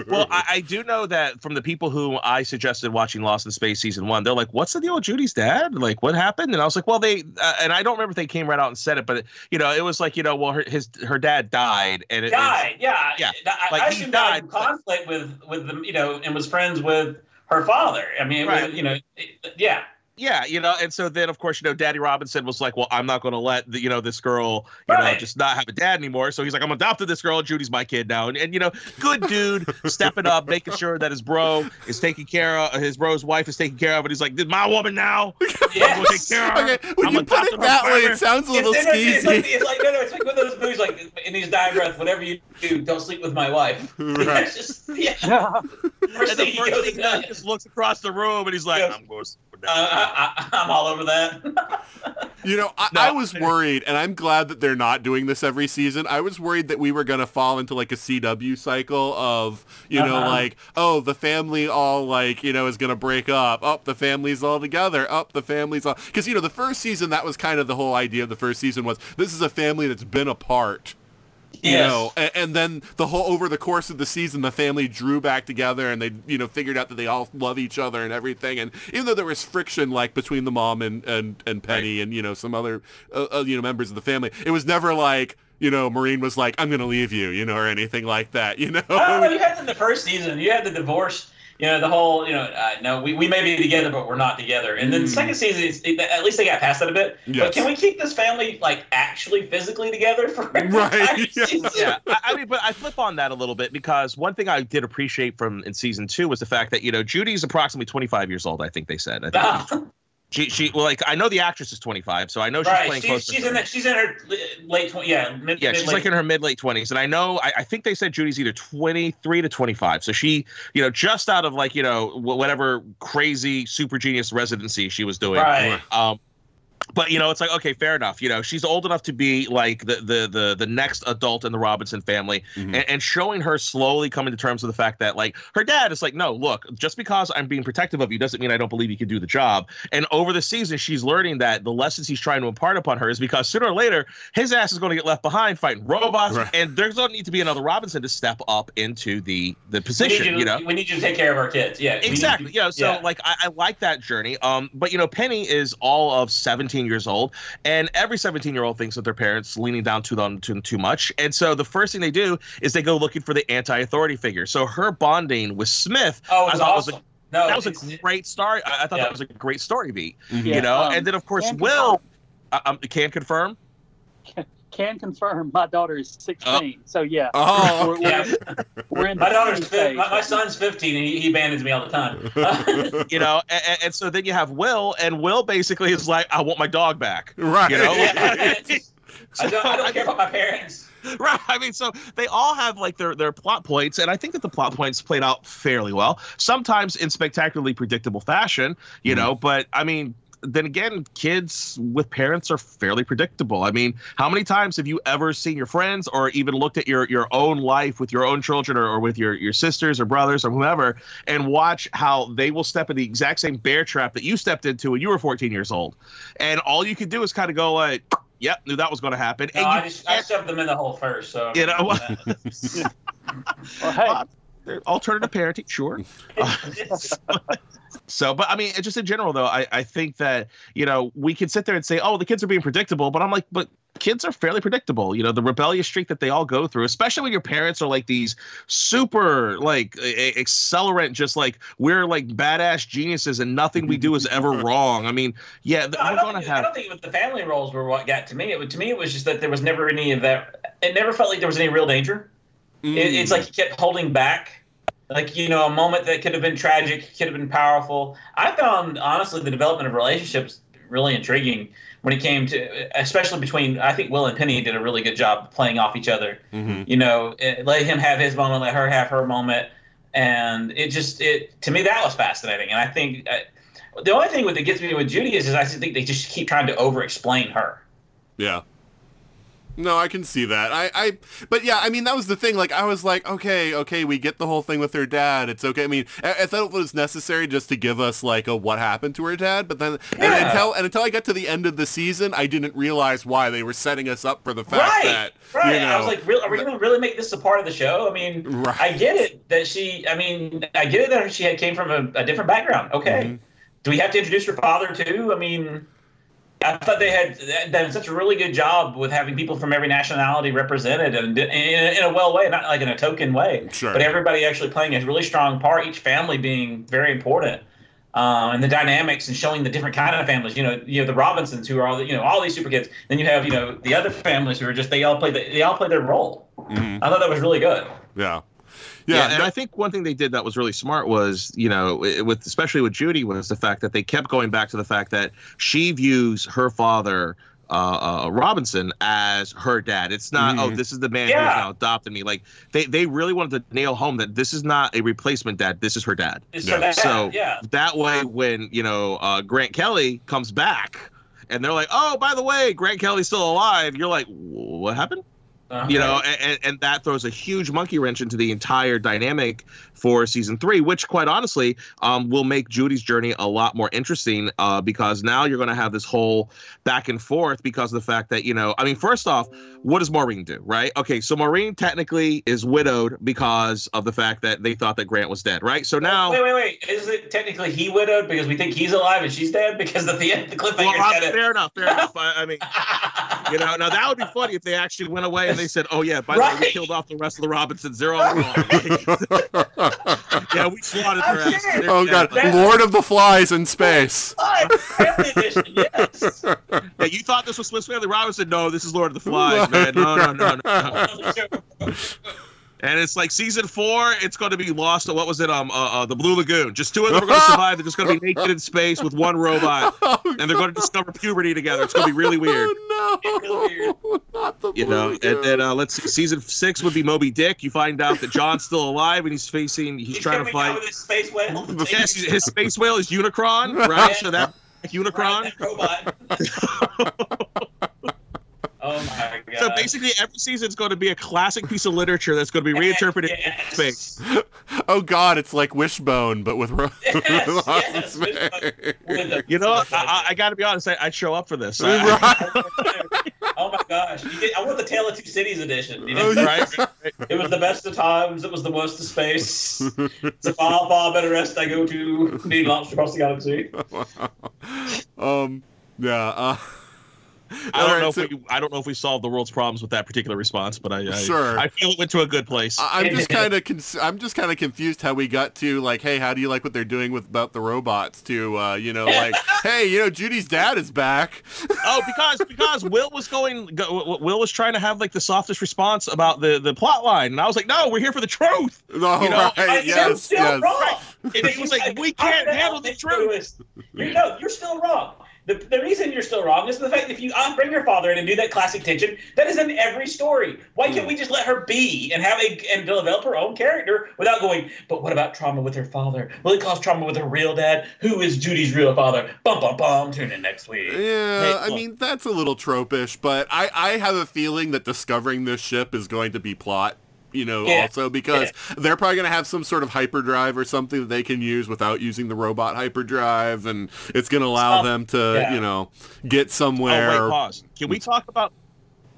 Well, I, I do know that from the people who I suggested watching Lost in Space season one, they're like, "What's the deal with Judy's dad? Like, what happened?" And I was like, "Well, they," uh, and I don't remember if they came right out and said it, but you know, it was like, you know, well, her his her dad died, and it, died. Yeah. Yeah. I, Like, I he died, in but- conflict with with them, you know and was friends with her father. I mean, Right. was, you know, yeah. Yeah, you know, and so then of course, you know, Daddy Robinson was like, "Well, I'm not going to let the, you know this girl, you know, just not have a dad anymore." So he's like, "I'm adopted this girl. Judy's my kid now." And, and you know, good dude, stepping up, making sure that his bro is taken care of, his bro's wife is taken care of, and he's like, "This my woman now. I'm going to take Yes. care of her. Okay, when I'm you put adopting it that way, it sounds a little it's, it's, like, skeezy. it's like no, no, it's like one of those movies like in these dying breath, whatever you do, don't sleep with my wife. Right. It's just yeah. Yeah. First And the thing he first goes thing and he does. just looks across the room and he's like, Yes. "I'm going to sleep with Uh, that." I, I, I'm all over that. You know, I, No. I was worried, and I'm glad that they're not doing this every season. I was worried that we were going to fall into like a CW cycle of, you know, Uh-huh. like, oh, the family all like, you know, is going to break up. Up, the family's all together. Up, the family's all. Because, you know, the first season, that was kind of the whole idea of the first season was this is a family that's been apart. You Yes. know, and, and then the whole over the course of the season, the family drew back together, and they, you know, figured out that they all love each other and everything. And even though there was friction, like between the mom and and, and Penny and you know some other, uh, uh, you know, members of the family, it was never like you know Maureen was like, "I'm going to leave you," you know, or anything like that. You know, Oh, you had in the first season. You had the divorce. You know the whole. You know, uh, no, we, we may be together, but we're not together. And then the second season, it's, it, at least they got past that a bit. Mm. Yes. But can we keep this family like actually physically together for Right, yeah. yeah, I, I mean, but I flip on that a little bit because one thing I did appreciate from in season two was the fact that you know Judy's approximately 25 years old. I think they said. I think she she well, like I know the actress is 25, so I know she's right. playing She's, close. she's to in that. She's in her late twenty. Yeah. Mid, yeah, she's mid-late like in her mid late 20s, and I know I, I think they said Judy's either 23 to 25, so she you know just out of like you know whatever crazy super genius residency she was doing. Right. Um, but you know it's like okay fair enough you know she's old enough to be like the the the, the next adult in the robinson family Mhm. and, and showing her slowly coming to terms with the fact that like her dad is like no look just because i'm being protective of you doesn't mean i don't believe you can do the job and over the season she's learning that the lessons he's trying to impart upon her is because sooner or later his ass is going to get left behind fighting robots Right. and there's going to need to be another robinson to step up into the the We need, position you, you know we need you to take care of our kids. Yeah, exactly you- yeah so yeah. like I, I like that journey um but you know penny is all of 17 years old and every 17 year old thinks that their parents leaning down to them too, too much and so the first thing they do is they go looking for the anti-authority figure so her bonding with smith Oh, it I was thought was awesome. no, that was a great story i, I thought Yeah. that was a great story beat Mhm. Yeah, you know um, and then of course can will uh, um, can confirm Can confirm my daughter is 16. so yeah, Oh, we're, we're, Yeah. we're in My daughter's teen fif- phase. my, my son's 15 and he, he abandons me all the time. you know and, and so then you have Wil and will basically is like i want my dog back right. You know? Yeah, it's- I don't, I don't care about my parents. right i mean so they all have like their their plot points and i think that the plot points played out fairly well sometimes in spectacularly predictable fashion you Mhm. know but i mean then again kids with parents are fairly predictable i mean how many times have you ever seen your friends or even looked at your your own life with your own children or, or with your your sisters or brothers or whoever and watch how they will step in the exact same bear trap that you stepped into when you were 14 years old and all you could do is kind of go like yep knew that was going to happen No, and I you just I shoved them in the hole first. So You know? Well, hey, Uh, they're alternative parenting, sure. So, but I mean, just in general, though, I, I think that, you know, we can sit there and say, oh, the kids are being predictable, but I'm like, but kids are fairly predictable. You know, the rebellious streak that they all go through, especially when your parents are like these super, like, a- a- accelerant, just like we're like badass geniuses and nothing we do is ever wrong. I mean, yeah, No, I we're don't, going to think, I don't think the family roles were what got to me. It, was- to me, it was just that there was never any of that. It never felt like there was any real danger. It, it's like he kept holding back. Like, you know, a moment that could have been tragic, could have been powerful. I found, honestly, the development of relationships really intriguing when it came to, especially between, I think Will and Penny did a really good job playing off each other. Mhm. You know, it, let him have his moment, let her have her moment. And it just, it to me, that was fascinating. And I think uh, the only thing that gets me with Judy is, is I think they just keep trying to over explain her. Yeah. No, I can see that. I, I, but yeah, I mean, that was the thing. Like, I was like, okay, okay, we get the whole thing with her dad. It's okay. I mean, I, I thought it was necessary just to give us like a what happened to her dad. But then, and until and until I got to the end of the season, I didn't realize why they were setting us up for the fact right, that right. you know, I was like, real, are we going to really make this a part of the show? I mean, Right. I get it that she. I mean, I get it that she had came from a, a different background. Okay, Mhm. do we have to introduce her father too? I mean, I thought they had done such a really good job with having people from every nationality represented and in, in a well way, not like in a token way, Sure. but everybody actually playing a really strong part. Each family being very important. Um, and the dynamics and showing the different kind of families, you know, you know the Robinsons who are all the, you know all these super kids. Then you have you know the other families who are just they all play the, they all play their role. Mhm. I thought that was really good. yeah, Yeah, yeah, and no- I think one thing they did that was really smart was, you know, with especially with Judy was the fact that they kept going back to the fact that she views her father uh, uh, Robinson as her dad. It's not, oh, Mhm. this is the man Yeah. who's now adopted me. Like they they really wanted to nail home that this is not a replacement dad. This is her dad. Yeah. for that, So yeah, that way, when you know uh, Grant Kelly comes back, and they're like, "Oh, by the way, Grant Kelly's still alive," you're like, "What happened?" You know and, and that throws a huge monkey wrench into the entire dynamic for season three which quite honestly um, will make judy's journey a lot more interesting uh, because now you're going to have this whole back and forth because of the fact that you know i mean first off what does maureen do right? Okay so maureen technically is widowed because of the fact that they thought that grant was dead right? So now Wait, wait, wait. Is it technically he widowed because we think he's alive and she's dead? Because at the end, the cliffhanger well, Rob, fair enough fair enough. I, I mean you know now that would be funny if they actually went away and they said oh yeah by the way we killed off the rest of the robinsons they're all gone yeah, we slaughtered their I'm ass. oh dead. god, Lord of the Flies in space. Live, family edition, yes. Yeah, you thought this was Swiss Family Robinson? No, this is Lord of the Flies, man. No, no, no, no. And it's like season four, it's going to be lost. What was it? Um, uh, uh, the Blue Lagoon. Just two of them are going to survive. They're just going to be naked in space with one robot, and they're going to discover puberty together. It's going to be really weird. Oh no, not the Blue You know, Blue and then uh, let's see. Season six would be Moby Dick. You find out that John's still alive and he's facing. He's, trying to fight. with his space whale. Yes, his space whale is Unicron, right? So that Unicron. robot. Oh my god! So basically, every season is going to be a classic piece of literature that's going to be reinterpreted in Yes. space. Oh God, it's like Wishbone, but with, ro- Yes, with Lost in yes, Space. With the- You know, I, I, I got to be honest. I, I'd show up for this. I- Right. oh my gosh! You get, I want the Tale of Two Cities edition. You know? Oh, yeah. right? It was the best of times. It was the worst of space. It's a far, far better rest I go to. Being launched across the galaxy. um, yeah. Uh, I don't Alright, know so- if we, I don't know if we solved the world's problems with that particular response, but I, I, Sure. I feel it went to a good place. I- I'm just kind of cons- I'm just kind of confused how we got to like, hey, how do you like what they're doing with about the robots? To uh, you know, like, hey, you know, Judy's dad is back. oh, because because Wil was going, go, Wil was trying to have like the softest response about the the plot line, and I was like, no, we're here for the truth. No, You know, right? I- yes, you're still yes. wrong. And he was like, we can't handle the truth. You're, no, you're still wrong. The, the reason you're still wrong is the fact that if you bring your father in and do that classic tension, that is in every story. Why can't we just let her be and have a and develop her own character without going? But what about trauma with her father? Will it cause trauma with her real dad? Who is Judy's real father? Bum bum bum. Tune in next week. Yeah, I mean that's a little tropish, but I I have a feeling that discovering this ship is going to be plot. You know, Yeah. also because they're probably going to have some sort of hyperdrive or something that they can use without using the robot hyperdrive, and it's going to allow Um, them to, yeah. you know, get Oh somewhere. wait, pause. Can we talk about?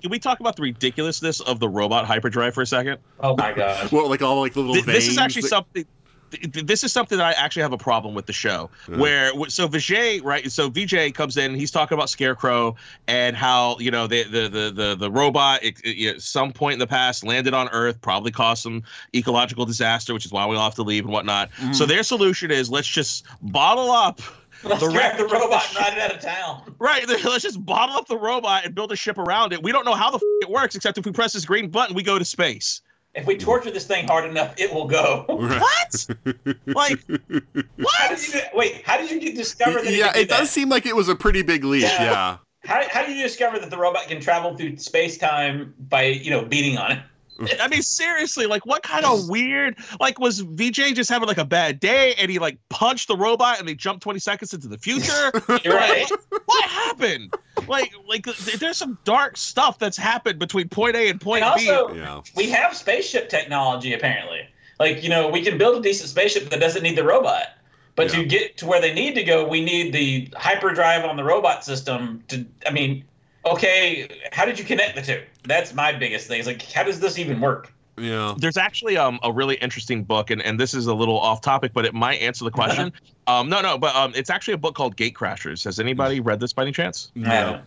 Can we talk about the ridiculousness of the robot hyperdrive for a second? Oh my gosh. Well, like all like the little Th- this is actually that- something. Th- th- This is something that I actually have a problem with the show. Where so Vijay, right? So Vijay comes in, he's talking about Scarecrow and how you know the the the the, the robot it, it- at some point in the past landed on Earth, probably caused some ecological disaster, which is why we all have to leave and whatnot. Mm-hmm. So their solution is let's just bottle up. Let's the grab the wreck the robot ship. and ride it out of town. Right, let's just bottle up the robot and build a ship around it. We don't know how the f- it works, except if we press this green button, we go to space. If we torture this thing hard enough, it will go. What? like, How what? did you wait? How did you discover that? yeah, it, could do it does that? seem like it was a pretty big leap. Yeah. Yeah. How, how did you discover that the robot can travel through space time by you know beating on it? I mean, seriously, like, what kind of weird? Like, was Vijay just having like a bad day and he like punched the robot and they jumped twenty seconds into the future? You're right. what happened? Like, like, there's some dark stuff that's happened between point A and point And B. also, Yeah. we have spaceship technology apparently. Like you know, we can build a decent spaceship that doesn't need the robot. But Yeah. to get to where they need to go, we need the hyperdrive on the robot system. To I mean, okay, how did you connect the two? That's my biggest thing. It's like, how does this even work? Yeah. There's actually um, a really interesting book, and, and this is a little off topic, but it might answer the question. um, no, no, but um, it's actually a book called Gate Crashers. Has anybody read this by any chance? No.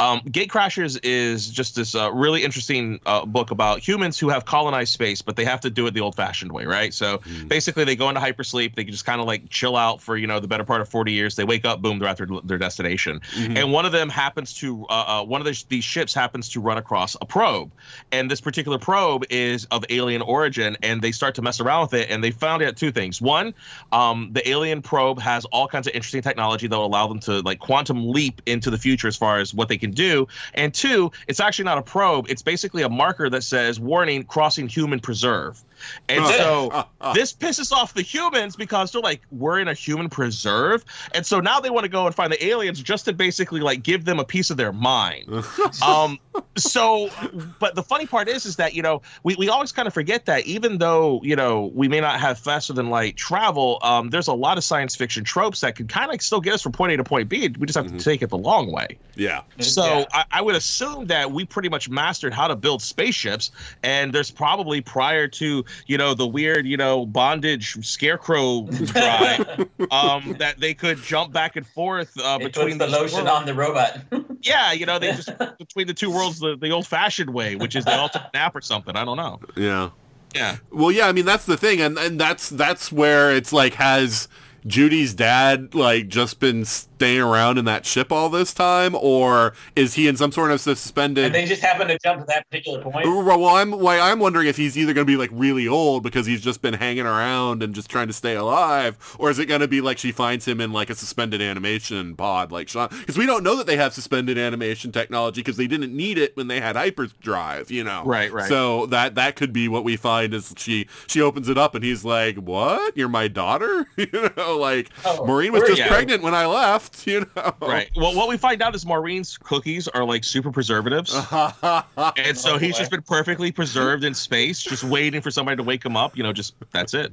Um, Gate Crashers is just this uh, really interesting uh, book about humans who have colonized space, but they have to do it the old-fashioned way, right? So basically, they go into hypersleep. They can just kind of like chill out for you know the better part of 40 years. They wake up, boom, they're at their, their destination. And one of them happens to uh, uh, one of the, these ships happens to run across a probe, and this particular probe is of alien origin. And they start to mess around with it, and they found out two things. One, um, the alien probe has all kinds of interesting technology that will allow them to like quantum leap into the future as far as what they can do. And two, it's actually not a probe; it's basically a marker that says "warning: crossing human preserve." And so this pisses off the humans because they're like, we're in a human preserve. And so now they want to go and find the aliens just to basically like give them a piece of their mind. um, so, but the funny part is, is that, you know, we, we always kind of forget that even though, you know, we may not have faster than light travel, um, there's a lot of science fiction tropes that can kind of still get us from point A to point B. We just have to take it the long way. Yeah. So Yeah. I, I would assume that we pretty much mastered how to build spaceships, and there's probably prior to you know the weird you know bondage scarecrow drive, um, that they could jump back and forth uh, It puts between the lotion worlds. on the robot. Yeah, you know they just between the two worlds the, the old-fashioned way, which is they all the ultimate nap or something. I don't know. Yeah. Yeah. Well, yeah, I mean that's the thing, and and that's that's where it's like has Judy's dad like just been staying around in that ship all this time, or is he in some sort of suspended? and they just happen to jump to that particular point. well, I'm why I'm wondering if he's either going to be like really old because he's just been hanging around and just trying to stay alive, or is it going to be like she finds him in like a suspended animation pod, like Sean? Because we don't know that they have suspended animation technology because they didn't need it when they had hyperdrive, you know? Right, right. So that that could be what we find is she she opens it up and he's like, "What? You're my daughter?" you know, like Oh, Maureen was just are you? pregnant when I left. Left, you know. Right. Well, what we find out is Maureen's cookies are like super preservatives, and so he's just been perfectly preserved in space, just waiting for somebody to wake him up. You know, just that's it.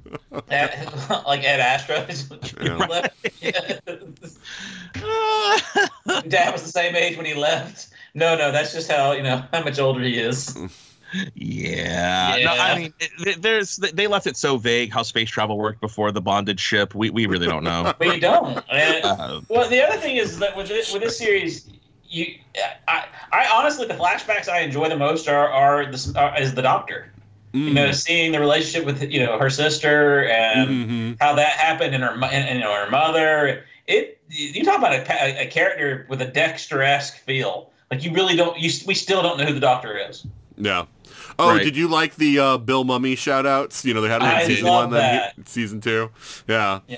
Ed- like Ad Astra. Dad was the same age when he left. No, no, that's just how you know how much older he is. Yeah. Yeah. No, I mean, it- there's they left it so vague how space travel worked before the bonded ship. We we really don't know. But you don't. And, Uh, well, the other thing is that with this, with this series, you, I, I honestly the flashbacks I enjoy the most are are the are, is the Doctor. You know, seeing the relationship with you know her sister and Mhm. how that happened and her and, and, you know her mother. It you talk about a, a character with a Dexter-esque feel. Like you really don't. You we still don't know who the Doctor is. Yeah. Oh, Right. did you like the uh, Bill Mummy shout outs? You know, they had them in I season love one, then that. hit season two. Yeah. Yeah.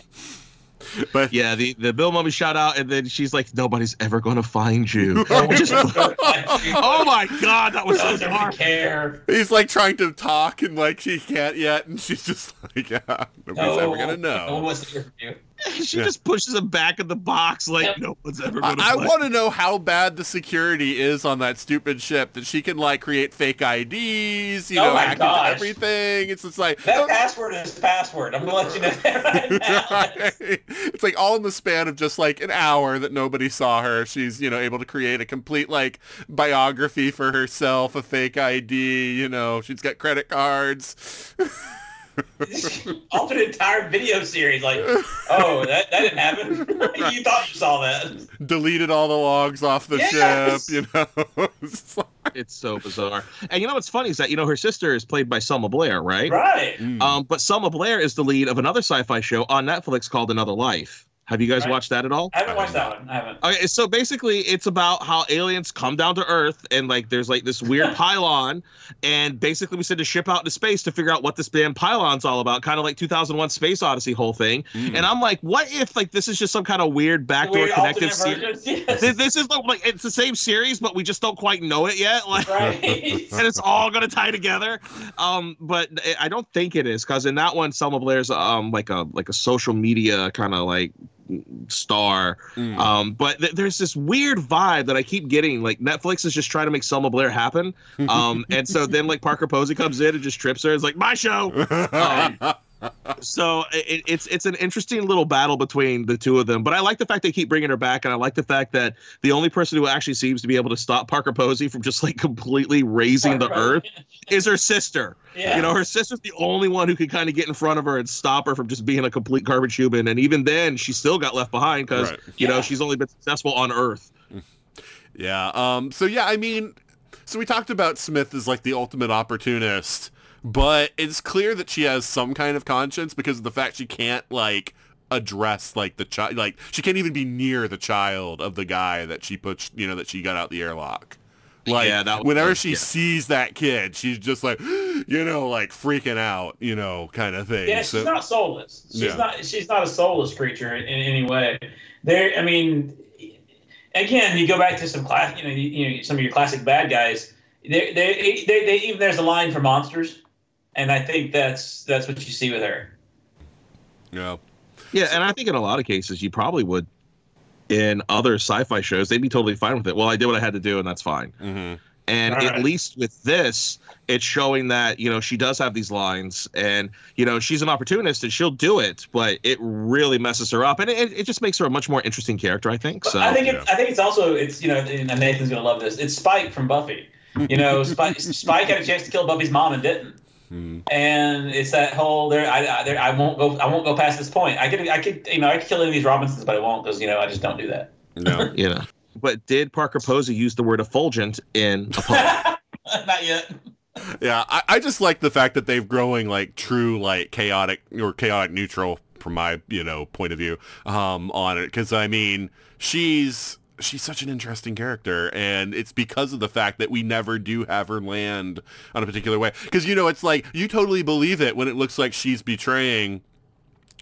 But yeah, the the Bill Mummy shout out, and then she's like, "Nobody's ever gonna find you." Just- oh my god, that was so doesn't dark. care. he's like trying to talk and like she can't yet, and she's just like, yeah, nobody's ever gonna No one know. wants to hear from you. She Yeah. just pushes him back in the box, like Yep. no one's ever I, gonna. I want to know how bad the security is on that stupid ship that she can like create fake IDs, you Oh know, my hack into everything. It's just like That oh. password is the password. I'm gonna let you know that right now. it's like all in the span of just like an hour that nobody saw her. She's, you know, able to create a complete like biography for herself, a fake ID, you know, she's got credit cards. Altered entire video series. Like, oh, that, that didn't happen. you thought you saw that. Deleted all the logs off the Yes! ship, you know. It's like- It's so bizarre. And you know what's funny is that you know her sister is played by Selma Blair, right? Right. Mm. Um, but Selma Blair is the lead of another sci-fi show on Netflix called Another Life. Have you guys Right. watched that at all? I haven't watched that one. I haven't. Okay, so basically, it's about how aliens come down to Earth, and like there's like this weird pylon, and basically we send a ship out into space to figure out what this damn pylon's all about, kind of like 2001: Space Odyssey whole thing. Mm. And I'm like, what if like this is just some kind of weird backdoor Weird connected series? Yes. This, this is like, like it's the same series, but we just don't quite know it yet. Like, Right. and it's all gonna tie together. Um, but I don't think it is because in that one, Selma Blair's um like a like a social media kind of like star. Mm. Um, but th- there's this weird vibe that I keep getting. Like Netflix is just trying to make Selma Blair happen. Um, and so then like Parker Posey comes in and just trips her. It's like my show. Um, so it, it's it's an interesting little battle between the two of them. But I like the fact they keep bringing her back, and I like the fact that the only person who actually seems to be able to stop Parker Posey from just like completely raising the earth is her sister. Yeah. You know, her sister's the only one who could kind of get in front of her and stop her from just being a complete garbage human. And even then, she still got left behind because Right. you know she's only been successful on Earth. Yeah. Um. So yeah, I mean, so we talked about Smith as like the ultimate opportunist, but it's clear that she has some kind of conscience because of the fact she can't like address like the child, like she can't even be near the child of the guy that she put, you know, that she got out the airlock. Like Yeah, that was- whenever she yeah. sees that kid, she's just like, you know, like freaking out, you know, kind of thing. Yeah, So- she's not soulless. She's Yeah. not. She's not a soulless creature in, in any way. There. I mean, again, you go back to some class. You know, you, you know, some of your classic bad guys. They, they, they, they, even there's a line for monsters, and I think that's that's what you see with her. yeah. Yeah, and I think in a lot of cases you probably would. In other sci-fi shows, they'd be totally fine with it. Well, I did what I had to do, and that's fine. hmm And Right. at least with this, it's showing that you know she does have these lines, and you know she's an opportunist, and she'll do it, but it really messes her up, and it, it just makes her a much more interesting character, I think. But So I think it's, I think it's also it's you know and Nathan's gonna love this. It's Spike from Buffy. You know, Spike, Spike had a chance to kill Buffy's mom and didn't. Mhm. And it's that whole there. I, I, there, I won't go. I won't go past this point. I could. I could. You know. I could kill any of these Robinsons, but I won't because you know I just don't do that. No. you know. But did Parker Posey use the word effulgent in a? Not yet. Yeah, I, I just like the fact that they've growing like true like chaotic or chaotic neutral from my you know point of view um on it because I mean she's she's such an interesting character and it's because of the fact that we never do have her land on a particular way. Because you know it's like you totally believe it when it looks like she's betraying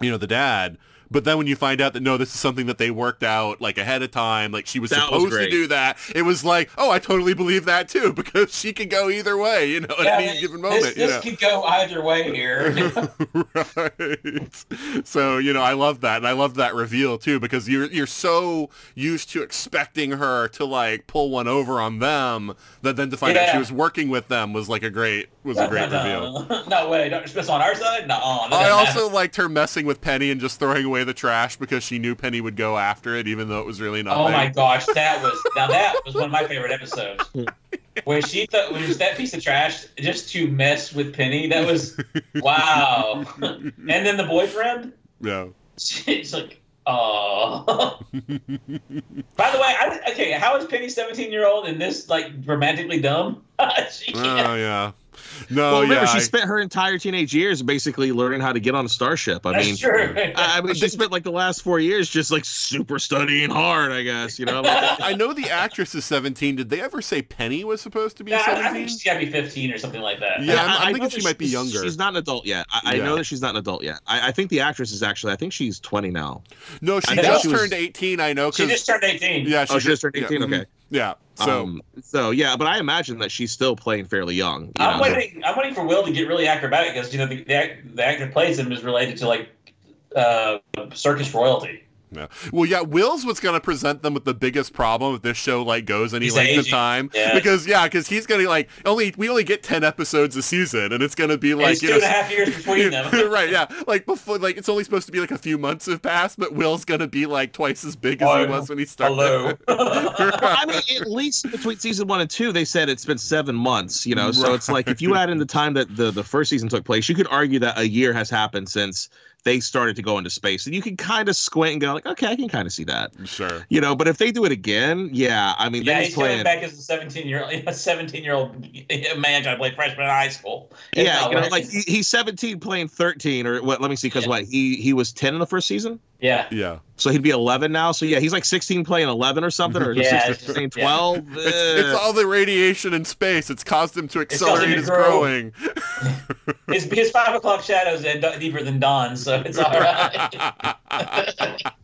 you know the dad But then when you find out that no, this is something that they worked out like ahead of time, like she was That was supposed to do that, it was like, oh, I totally believe that too because she could go either way, you know, at Yeah, any given moment. this you know? could go either way here. right. So you know, I love that, and I love that reveal too because you're you're so used to expecting her to like pull one over on them that then to find out she was working with them was like a great was a great reveal. no, no way. Smith's on our side? No. I also liked her messing with Penny and just throwing away the trash because she knew Penny would go after it, even though it was really not. Oh my gosh, that was now that was one of my favorite episodes. Where she thought was that piece of trash just to mess with Penny, that was wow. and then the boyfriend, No. she's like, oh. By the way, I, okay, how is Penny seventeen year old and this like romantically dumb? Oh yeah. No, well, remember yeah. she I- spent her entire teenage years basically learning how to get on a starship. I mean, true. I, I mean, she spent like the last four years just like super studying hard. I guess you know. I know the actress is 17. Did they ever say Penny was supposed to be Yeah, I, I think she's got to be fifteen or something like that. Yeah, I'm- I- I'm I thinking she might be younger. She's not an adult yet. I, I Yeah. know that she's not an adult yet. I, I think the actress is actually. I think she's 20 now. No, she I just she was- turned 18. I know She just turned eighteen. yeah, Oh, she just turned yeah, 18. mhm. Okay. Yeah. So um, so yeah, but I imagine that she's still playing fairly young. you I'm know? waiting. I'm waiting for Will to get really acrobatic because you know the, the, act, the actor plays him is related to like uh, circus royalty. Yeah. Well, yeah, Will's what's going to present them with the biggest problem if this show like goes any He's length of time. Yeah. Because yeah, because he's going to like only we only get ten episodes a season, and it's going to be like it's you two know. and a half years between them. right, yeah, like before, like it's only supposed to be like a few months have passed, but Will's gonna be like twice as big as he Oh, was when he started. Hello. I mean, at least between season one and two, they said it's been seven months. You know, so it's like if you add in the time that the the first season took place, you could argue that a year has happened since they started to go into space, and you can kind of squint and go like, okay, I can kind of see that. Sure. You know, but if they do it again, yeah, I mean, yeah, then he's he's playing. coming back as a 17 year old, a 17 year old man trying to play freshman in high school. Yeah, you know, like he, he's 17 playing 13 or what? Let me see, because Yeah. what he he was 10 in the first season, yeah. Yeah. so he'd be 11 now. So yeah, he's like 16 playing 11 or something, or Yeah, 16 it's just- playing yeah. 12. It's, it's all the radiation in space. It's caused him to It's caused him to his grow. growing. His, his five o'clock shadows are deeper than dawn, so it's all right.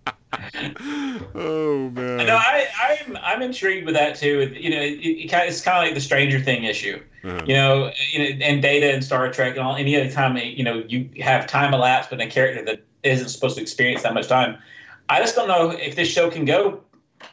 oh man. no, I, I'm I'm intrigued with that too. You know, it, it, it's kind of like the Stranger Thing issue. Uh-huh. You know, you know, and Data and Star Trek and all. Any other time, you know, you have time elapsed with a character that isn't supposed to experience that much time. I just don't know if this show can go,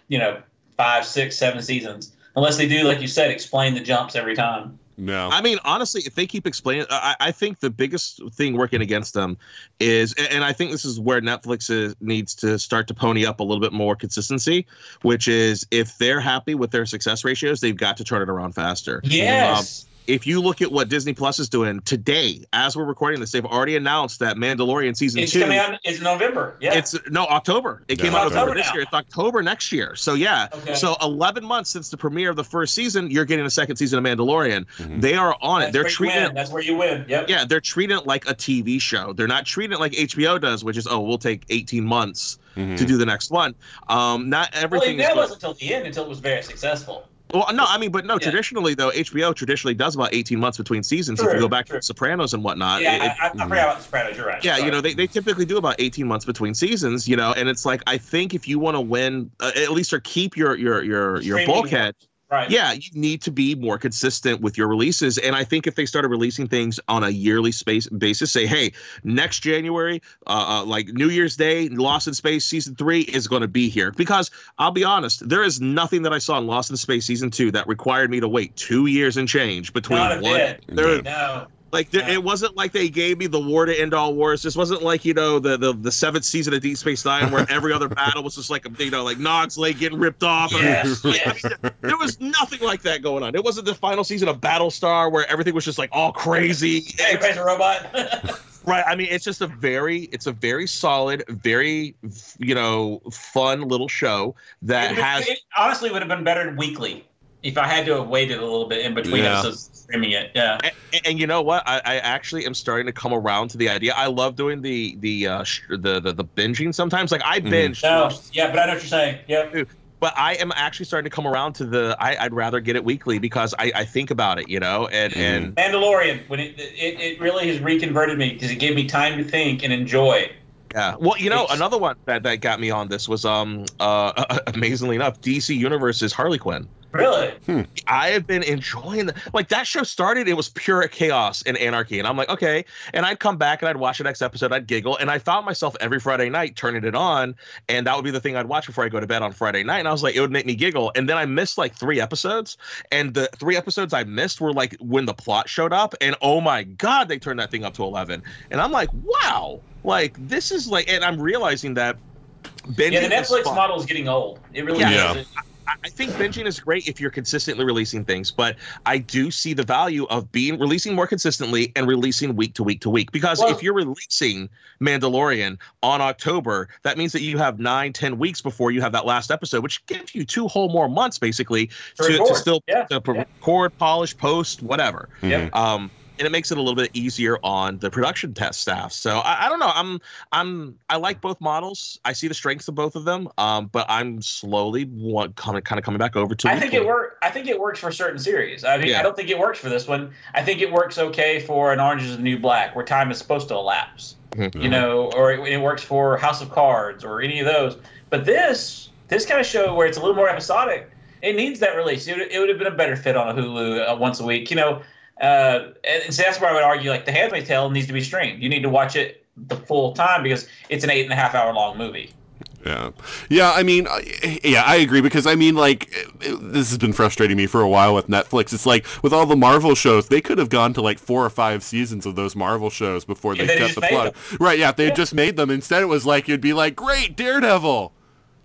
you know, five, six, seven seasons unless they do, like you said, explain the jumps every time. no. I mean, honestly, if they keep explaining, I, I think the biggest thing working against them is, and I think this is where Netflix is, needs to start to pony up a little bit more consistency, which is if they're happy with their success ratios, they've got to turn it around faster. Yes. Um, If you look at what Disney Plus is doing today, as we're recording this, they've already announced that Mandalorian season it's two. coming out. It's November. Yeah. It's no October. It Yeah, came out October October this now. year. It's October next year. So yeah. Okay. So 11 months since the premiere of the first season, you're getting a second season of Mandalorian. Mhm. They are on it. They're treating it. That's where you win. Yep. Yeah, they're treating it like a TV show. They're not treating it like HBO does, which is oh, we'll take 18 months Mhm. to do the next one. Um, not Well, everything that is. was until the end, until it was very successful. Well, no, I mean, but no. Yeah. Traditionally, though, HBO traditionally does about 18 months between seasons. if you go back true. to Sopranos and whatnot, yeah, it- I, I, I forgot about the Sopranos. You're right. yeah, Sorry. you know, they, they typically do about 18 months between seasons, you know, and it's like I think if you want to win, uh, at least or keep your your your your Streaming. bulkhead, right. yeah, you need to be more consistent with your releases. And I think if they started releasing things on a yearly space basis, say, hey, next January, uh, uh, like New Year's Day, Lost in Space season three is going to be here. Because I'll be honest, there is nothing that I saw in Lost in Space season two that required me to wait two years and change between Not a one. bit. There, No. Like there, Yeah. it wasn't like they gave me the war to end all wars. This wasn't like you know the the, the seventh season of Deep Space Nine where every other battle was just like you know like Nog's leg getting ripped off. and- Yes. like, I mean, there- there was nothing like that going on. It wasn't the final season of Battlestar where everything was just like all crazy. Everybody's a robot. Right. I mean, it's just a very, it's a very solid, very, you know, fun little show that it, has. it honestly would have been better weekly if I had to have waited a little bit in between Yeah. episodes streaming it. Yeah. And, and you know what? I, I actually am starting to come around to the idea. I love doing the the uh, sh- the, the the binging sometimes. Like I Mhm. binge, No. Yeah, but I know what you're saying. Yeah. but I am actually starting to come around to the. I, I'd rather get it weekly because I, I think about it, you know, and Mhm. and Mandalorian when it it, it really has reconverted me because it gave me time to think and enjoy. Yeah. Well, you know, It's- another one that, that got me on this was um uh amazingly enough, DC Universe's Harley Quinn. Really? I have been enjoying the, like that show started. It was pure chaos and anarchy, and I'm like, okay. And I'd come back and I'd watch the next episode. I'd giggle, and I found myself every Friday night turning it on, and that would be the thing I'd watch before I go to bed on Friday night. And I was like, it would make me giggle. And then I missed like three episodes, and the three episodes I missed were like when the plot showed up, and oh my god, they turned that thing up to eleven, and I'm like, wow, like this is like, and I'm realizing that. Yeah, binging the Netflix fun. model is getting old. It really Yeah. is. I- I think binging is great if you're consistently releasing things, but I do see the value of being releasing more consistently and releasing week to week to week. Because Well- if you're releasing Mandalorian on October, that means that you have nine, ten weeks before you have that last episode, which gives you two whole more months basically To to, to, still Yeah, to yeah. record, polish, post, whatever. Yep. Um, and it makes it a little bit easier on the production test staff. So I, I don't know. I'm I'm I like both models. I see the strengths of both of them. Um, but I'm slowly want, kind of kind of coming back over to. I think it work. I think it works for certain series. I mean, Yeah. I don't think it works for this one. I think it works okay for an Orange Is the New Black, where time is supposed to elapse. Mhm. You know, or it, it works for House of Cards or any of those. But this, this kind of show where it's a little more episodic, it needs that release. It, would- it would have been a better fit on a Hulu uh, once a week. You know, uh, and, so that's where I would argue like The Handmaid's Tale needs to be streamed. You need to watch it the full time because it's an eight and a half hour long movie. Yeah, yeah. I mean, yeah, I agree because I mean, like, this has been frustrating me for a while with Netflix. It's like with all the Marvel shows, they could have gone to like four or five seasons of those Marvel shows before they they cut the plug. Right? Yeah, if they had just made them. Instead, it was like it'd be like, great, Daredevil.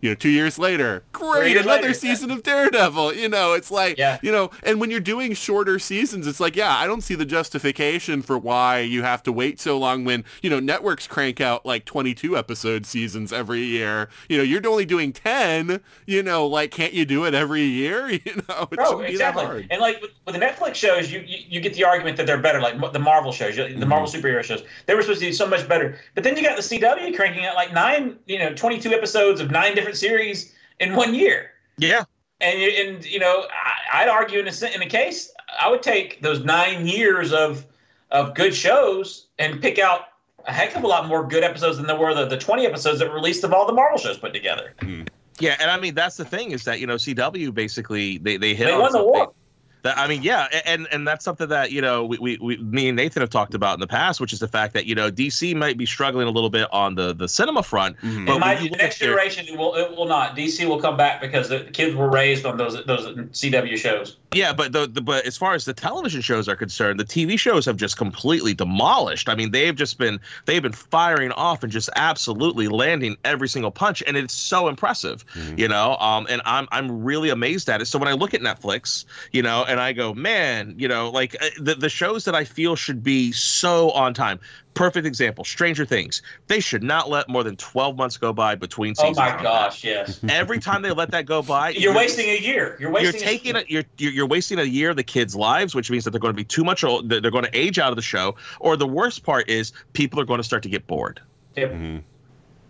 You know, two years later, great, another later, season of Daredevil. You know, it's like, Yeah. you know, and when you're doing shorter seasons, it's like, yeah, I don't see the justification for why you have to wait so long when, you know, networks crank out like 22 episode seasons every year. You know, you're only doing 10, you know, like, can't you do it every year? You know, it Oh, shouldn't be that exactly. hard. And like with, with the Netflix shows, you, you you get the argument that they're better, like the Marvel shows, the Mm-hmm. Marvel superhero shows. They were supposed to do so much better, but then you got the CW cranking out like nine, you know, twenty-two episodes of nine different series in one year. Yeah. And you- and you know, I, I'd argue in a in a case, I would take those nine years of of good shows and pick out a heck of a lot more good episodes than there were the, the 20 episodes that were released of all the Marvel shows put together. Hmm. Yeah, and I mean that's the thing is that you know CW basically they they hit They on won the war. That I mean, yeah, and and that's something that you know we, we, we me and Nathan have talked about in the past, which is the fact that you know DC might be struggling a little bit on the the cinema front, Mhm. but the next generation, it will it will not. DC will come back because the kids were raised on those those CW shows. Yeah, but the, the but as far as the television shows are concerned, the TV shows have just completely demolished. I mean, they've just been they've been firing off and just absolutely landing every single punch, and it's so impressive, you know. Um, and I'm I'm really amazed at it. So when I look at Netflix, you know, and I go, man, you know, like uh, the the shows that I feel should be so on time. Perfect example, Stranger Things. They should not let more than 12 months go by between seasons. Oh my on gosh, yes. Every time they let that go by, You're wasting a year. You're wasting. you're taking it. You're, you're you're wasting a year of the kids' lives, which means that they're going to be too much. old- They're going to age out of the show. Or the worst part is people are going to start to get bored. Yep. Mhm.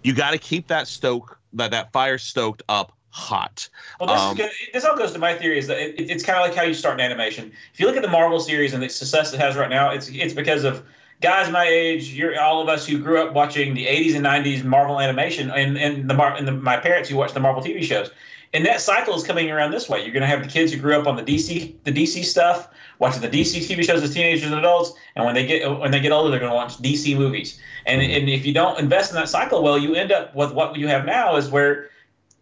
You got to keep that stoke that that fire stoked up hot. Well, this, Um, is good. this all goes to my theory is that it, it- it's kind of like how you start an animation. If you look at the Marvel series and the success it has right now, it's it's because of guys my age, you're all of us who grew up watching the 80s and 90s Marvel animation, and and the and the, my parents who watched the Marvel TV shows. And that cycle is coming around this way. You're going to have the kids who grew up on the DC the DC stuff, watching the DC TV shows as teenagers and adults, and when they get when they get older, they're going to watch DC movies. And and if you don't invest in that cycle well, you end up with what you have now is where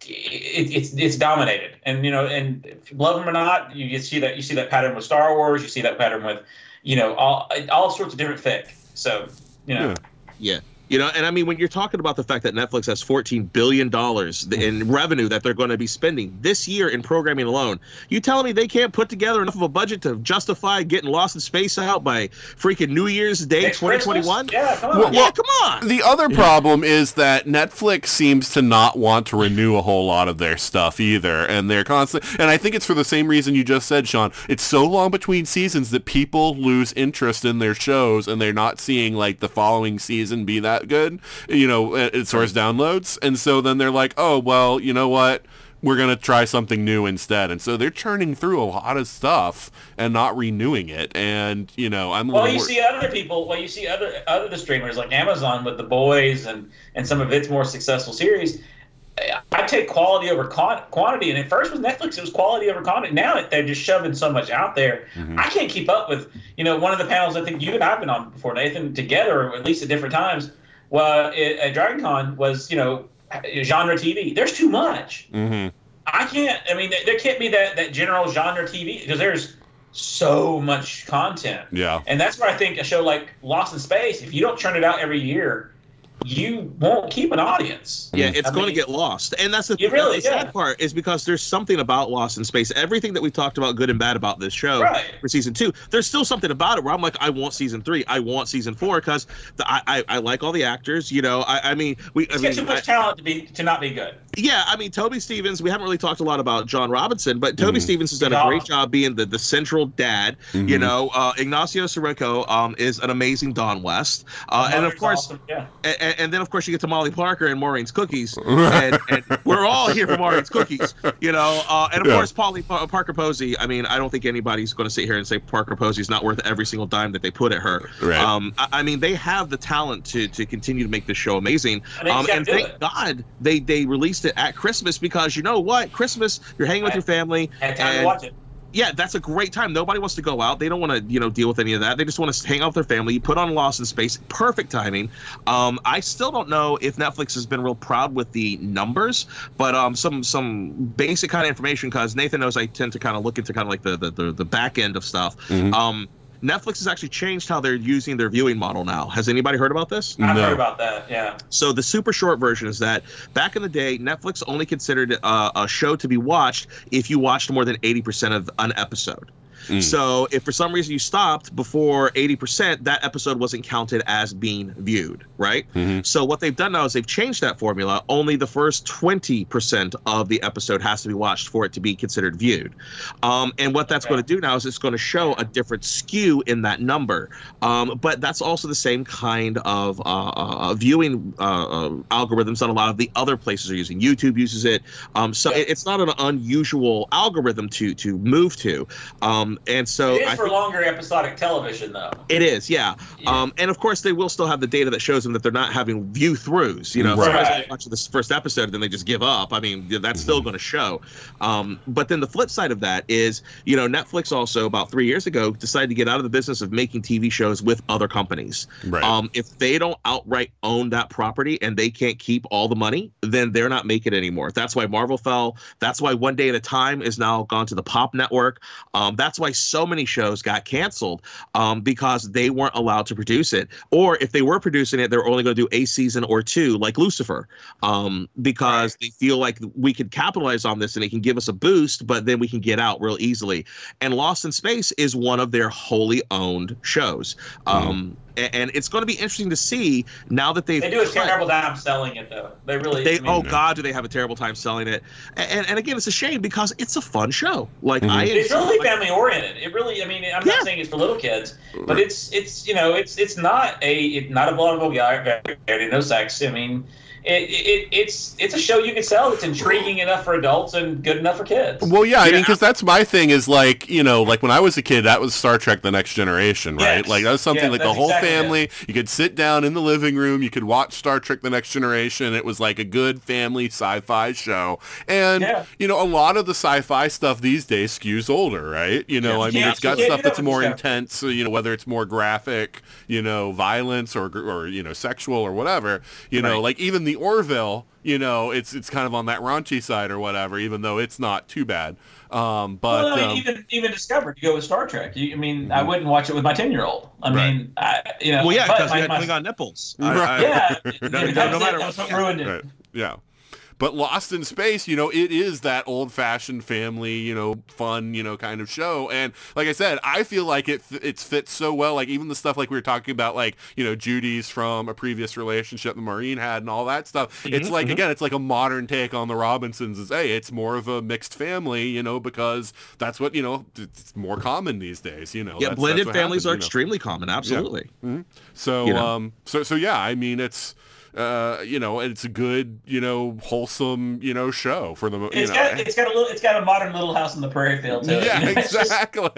it, it's it's dominated, and you know, and love them or not, you, you see that you see that pattern with Star Wars, you see that pattern with, you know, all all sorts of different fic. So you know, Yeah. Yeah. You know, and I mean, when you're talking about the fact that Netflix has 14 billion dollars in mm. revenue that they're going to be spending this year in programming alone, you telling me they can't put together enough of a budget to justify getting Lost in Space out by freaking New Year's Day 2021? Yeah, come on. Well, Yeah, come on. The other problem is that Netflix seems to not want to renew a whole lot of their stuff either, and they're constant. And I think it's for the same reason you just said, Sean. It's so long between seasons that people lose interest in their shows, and they're not seeing like the following season be that good. You know, as far as downloads, and so then they're like, oh well, you know what. we're going to try something new instead. And so they're churning through a lot of stuff and not renewing it. And, you know, I'm well, you see other people, well, you see other, other the streamers like Amazon with The Boys and, and some of its more successful series. I take quality over quantity, and at first with Netflix, it was quality over quantity. Now they're just shoving so much out there. Mm-hmm. I can't keep up with. You know, one of the panels I think you and I've been on before, Nathan, together, or at least at different times. Well, at Dragon Con was you know genre TV. There's too much. Mm-hmm. I can't. I mean, there can't be that that general genre TV because there's so much content. Yeah. And that's where I think a show like Lost in Space, if you don't churn it out every year, you won't keep an audience. Yeah, it's I going mean, to get lost, and that's the, really, the sad yeah. part is because there's something about Lost in Space. Everything that we talked about, good and bad, about this show right. for season two, there's still something about it where I'm like, I want season three, I want season four because I, I, I like all the actors. You know, I, I mean, we it's I mean, too much I, talent to be to not be good. Yeah, I mean, Toby Stephens. We haven't really talked a lot about John Robinson, but Toby mm. Stephens has done a great job being the, the central dad. Mm-hmm. You know, uh, Ignacio Serricchio um, is an amazing Don West, uh, and of course, awesome. yeah. and, and then of course you get to Molly Parker and Maureen's Cookies, and, and we're all here for Maureen's Cookies, you know. Uh, and of yeah. course, Polly uh, Parker Posey. I mean, I don't think anybody's going to sit here and say Parker Posey is not worth every single dime that they put at her. Right. Um, I, I, mean, they have the talent to to continue to make this show amazing. Um, and thank it. God they they released it at Christmas because you know what, Christmas you're hanging with your family. and, to watch it yeah, that's a great time. Nobody wants to go out. They don't want to, you know, deal with any of that. They just want to hang out with their family. You put on Lost in Space. Perfect timing. Um, I still don't know if Netflix has been real proud with the numbers, but um, some some basic kind of information because Nathan knows I tend to kind of look into kind of like the the, the, the back end of stuff. Mm-hmm. Um, Netflix has actually changed how they're using their viewing model now. Has anybody heard about this? I've no. heard about that. Yeah. So the super short version is that back in the day, Netflix only considered uh, a show to be watched if you watched more than eighty percent of an episode. Mm. So if for some reason you stopped before 80%, that episode wasn't counted as being viewed, right? Mm-hmm. So what they've done now is they've changed that formula. Only the first 20% of the episode has to be watched for it to be considered viewed. Um, and what that's okay. going to do now is it's going to show a different skew in that number. Um, but that's also the same kind of uh, uh, viewing uh, uh algorithms that a lot of the other places are using. YouTube uses it. Um, so yeah. it, it's not an unusual algorithm to to move to. Um, and so it is I for longer episodic television, though. It is, yeah. yeah. Um, and of course, they will still have the data that shows them that they're not having view throughs. You know, right. somebody's watching this first episode and then they just give up. I mean, that's mm-hmm. still going to show. Um, but then the flip side of that is, you know, Netflix also about three years ago decided to get out of the business of making TV shows with other companies. Right. Um, if they don't outright own that property and they can't keep all the money, then they're not making it anymore. That's why Marvel fell. That's why One Day at a Time is now gone to the Pop Network. Um, that's why so many shows got canceled um, because they weren't allowed to produce it. Or if they were producing it, they're only going to do a season or two, like Lucifer, um, because they feel like we could capitalize on this and it can give us a boost, but then we can get out real easily. And Lost in Space is one of their wholly owned shows. Mm-hmm. Um, and it's going to be interesting to see now that they've they do a terrible time selling it though. They really they I mean, oh god do they have a terrible time selling it. And, and again it's a shame because it's a fun show. Like mm-hmm. I it's really like, family oriented it really I mean I'm yeah. not saying it's for little kids but it's it's you know it's it's not a it, not a vulnerable guy no sex. I mean it, it, it's it's a show you can sell. It's intriguing enough for adults and good enough for kids. Well, yeah, I mean, because that's my thing. Is like you know, like when I was a kid, that was Star Trek: The Next Generation, right? Yes. Like that was something yeah, like the whole exactly family. It. You could sit down in the living room. You could watch Star Trek: The Next Generation. It was like a good family sci-fi show. And yeah. you know, a lot of the sci-fi stuff these days skews older, right? You know, I mean, it's got stuff that's more intense. Uh, you know, whether it's more graphic, you know, violence or or you know, sexual or whatever. You know, like even the Orville you know, it's it's kind of on that raunchy side or whatever, even though it's not too bad. Um, but well, I mean, um, even even Discovery, you go with Star Trek. You, I mean, mm-hmm. I wouldn't watch it with my ten year old. I right. mean, I, you know, well, yeah, because we had Klingon nipples. Right. I, I, yeah, no, no, no, matter what, ruined it. Right. Yeah. But Lost in Space, you know, it is that old-fashioned family, you know, fun, you know, kind of show. And like I said, I feel like it it fits so well. Like even the stuff like we were talking about, like you know, Judy's from a previous relationship the Maureen had, and all that stuff. Mm-hmm, it's like mm-hmm. again, it's like a modern take on the Robinsons. Is hey, it's more of a mixed family, you know, because that's what you know, it's more common these days. You know, yeah, that's, blended that's families happens, are you know. extremely common. Absolutely. Yeah. Mm-hmm. So, you know? um, so so yeah, I mean, it's uh, you know, and it's a good, you know, wholesome, you know, show for the, you It's know. got it's got a little it's got a modern Little House on the Prairie feel to it. yeah, you know? Just- exactly.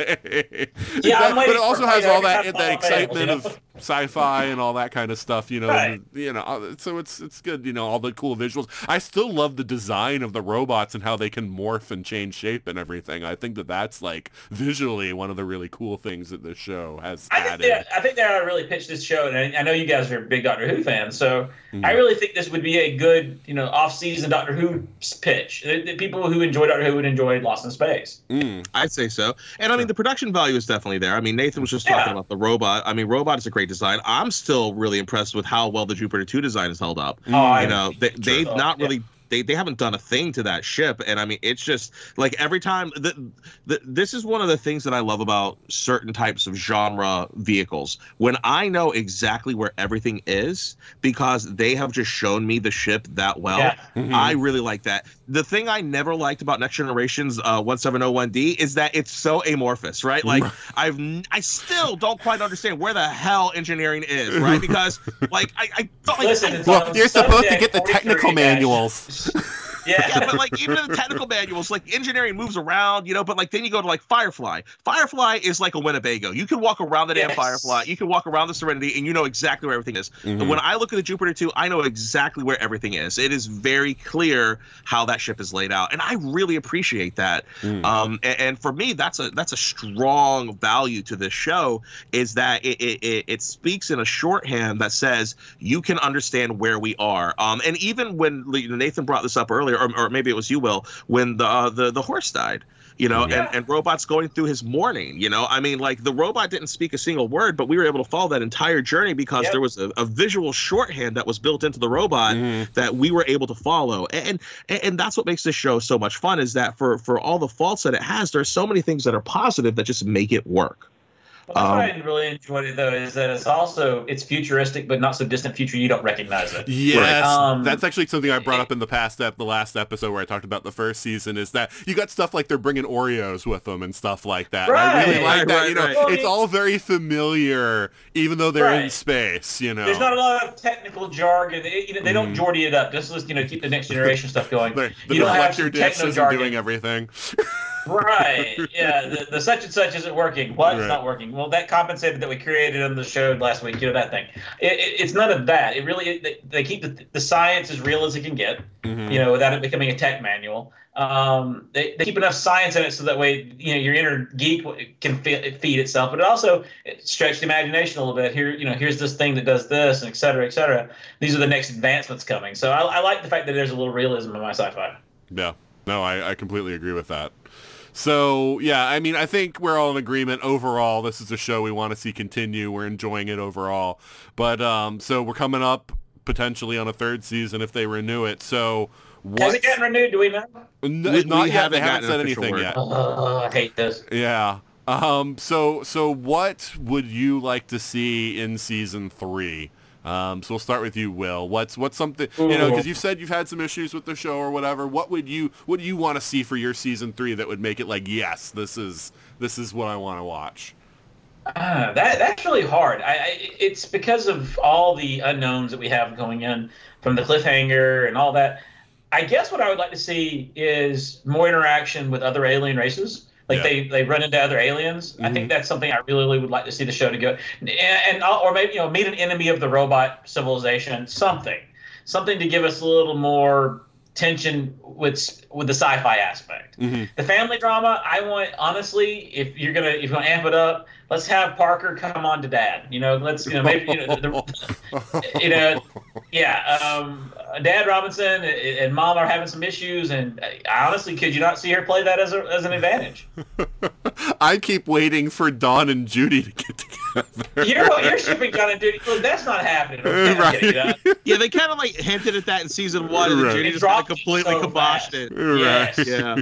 Yeah, I'm but it also has all that that excitement of sci-fi and all that kind of stuff, you know. Right. you know, so it's it's good, you know, all the cool visuals. I still love the design of the robots and how they can morph and change shape and everything. I think that that's like visually one of the really cool things that this show has I think, added. they, I think they ought to really pitch this show, and I, I know you guys are big Doctor Who fans, so Mhm. I really think this would be a good, you know, off-season Doctor Who pitch. The, the people who enjoy Doctor Who would enjoy Lost in Space. Mm. I'd say so. And I mean, the production value is definitely there. I mean, Nathan was just Yeah. talking about the robot. I mean, robot is a great design. I'm still really impressed with how well the Jupiter 2 design is held up. Oh, I- you know, they, they've Sure. not Yeah. really. They, they haven't done a thing to that ship and i mean it's just like every time the, the, this is one of the things that i love about certain types of genre vehicles when i know exactly where everything is because they have just shown me the ship that well Yeah. Mhm. I really like that. The thing I never liked about Next Generation's uh, 1701D is that it's so amorphous, right? Like I've n- I still don't quite understand where the hell engineering is, right? Because like I, I felt like Listen, I- Well, you're supposed to get the technical manuals. Yeah. yeah, but like even in the technical manuals, like engineering moves around, you know. But like then you go to like Firefly. Firefly is like a Winnebago. You can walk around the damn Yes. Firefly. You can walk around the Serenity, and you know exactly where everything is. Mhm. When I look at the Jupiter 2, I know exactly where everything is. It is very clear how that ship is laid out, and I really appreciate that. Mm. Um, and, and for me, that's a that's a strong value to this show is that it it, it, it speaks in a shorthand that says you can understand where we are. Um, and even when Nathan brought this up earlier, or, or maybe it was you, Will, when the uh, the the horse died. You know, Yeah. and, and robots going through his mourning. You know, I mean, like the robot didn't speak a single word, but we were able to follow that entire journey because Yep. there was a, a visual shorthand that was built into the robot Mhm. that we were able to follow and, and and that's what makes this show so much fun is that for for all the faults that it has there's so many things that are positive that just make it work Well, Um, I really enjoyed it though, is that it's also it's futuristic, but not so distant future you don't recognize it. Yes, Um, that's actually something I brought up in the past ep- the last episode where I talked about the first season. Is that you got stuff like they're bringing Oreos with them and stuff like that. And I really like right, that. right, you know, right. it's all very familiar, even though they're in space. You know, There's not a lot of technical jargon. It- you know, they don't Mhm. Geordi it up. Just you know keep the next generation stuff going. the, the you don't have reflector some techno jargon. doing everything. Right. Yeah. The, the such and such isn't working. What? Right. It's not working. Well, that compensated that we created on the show last week. You know that thing. It, it, it's none of that. It really they, they keep the, the science as real as it can get. Mhm. You know, without it becoming a tech manual. Um, they, they keep enough science in it so that way you know your inner geek can fe- feed itself, but it also it stretched the imagination a little bit. Here, you know, here's this thing that does this, and et cetera, et cetera. These are the next advancements coming. So I, I like the fact that there's a little realism in my sci-fi. Yeah. No, I, I completely agree with that. So yeah, I mean, I think we're all in agreement overall. This is a show we want to see continue. We're enjoying it overall. But um, so we're coming up potentially on a third season if they renew it. So Has it getting renewed? Do we know? N- We- not we yet. haven't They haven't said anything word. yet. Oh, I hate this. Yeah. Um. So so what would you like to see in season three? Um, so we'll start with you, Will. What's what's something you know because you've said you've had some issues with the show or whatever. What would you what do you want to see for your season three that would make it like yes, this is this is what I want to watch. Ah, that that's really hard. I, I it's because of all the unknowns that we have going in from the cliffhanger and all that. I guess what I would like to see is more interaction with other alien races. Like Yeah. they, they run into other aliens. I think that's something I really, really would like to see the show to go, and, and or maybe you know meet an enemy of the robot civilization. Something, something to give us a little more tension with with the sci-fi aspect. Mhm. The family drama, I want honestly, if you're gonna if you're gonna amp it up, let's have Parker come on to dad. You know, let's you know maybe you know, the, you know yeah, um, Dad Robinson and, and Mom are having some issues, and I honestly, could you not see her play that as a, as an advantage? I keep waiting for Don and Judy to get together. You're you're shipping John and Judy. Look, that's not happening. Okay, I'm kidding, Right. yeah they kind of like hinted at that in season one and Right. then Judy just kind of completely so kiboshed fast. it Right. Yes. yeah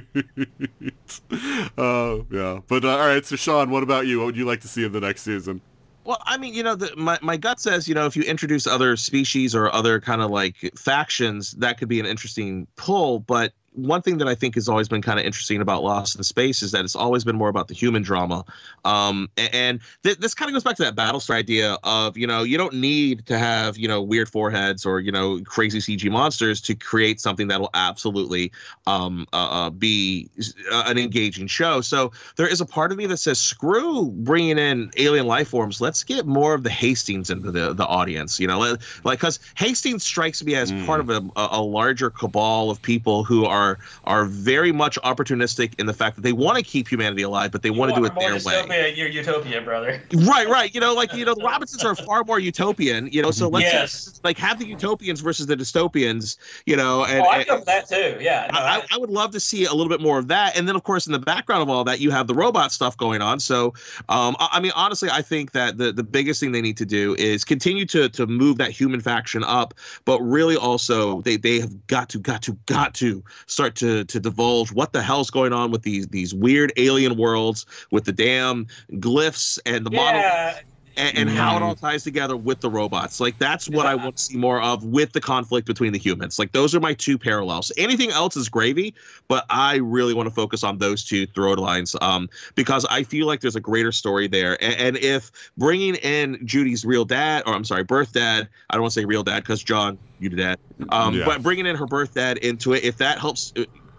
Oh yeah. But uh, all right. So Sean, what about you? What would you like to see in the next season? Well, I mean, you know, the, my my gut says, you know, if you introduce other species or other kind of like factions, that could be an interesting pull. But one thing that I think has always been kind of interesting about Lost in Space is that it's always been more about the human drama. Um, and, and th- this kind of goes back to that Battlestar idea of, you know, you don't need to have, you know, weird foreheads or, you know, crazy CG monsters to create something that will absolutely um, uh, uh, be uh, an engaging show. So there is a part of me that says, screw bringing in alien life forms. Let's get more of the Hastings into the, the audience, you know, like, because Hastings strikes me as mm. part of a, a larger cabal of people who are are very much opportunistic in the fact that they want to keep humanity alive, but they want to do it their dystopia, way. You're utopia, brother. Right, right. You know, like you know, the Robinsons are far more utopian. You know, so let's yes. just, like have the utopians versus the dystopians. You know, and, oh, I feel that too. Yeah, no, I, I, would love to see a little bit more of that. And then, of course, in the background of all that, you have the robot stuff going on. So, um, I, I mean, honestly, I think that the the biggest thing they need to do is continue to to move that human faction up, but really also they they have got to got to got to start to to divulge what the hell's going on with these these weird alien worlds with the damn glyphs and the yeah. model and, and mm. how it all ties together with the robots. Like that's what yeah. I want to see more of with the conflict between the humans. Like those are my two parallels. Anything else is gravy, but I really want to focus on those two throw lines um, because I feel like there's a greater story there. And, and if bringing in Judy's real dad, or I'm sorry, birth dad, I don't want to say real dad because John, you did that. Um, yeah. But bringing in her birth dad into it, if that helps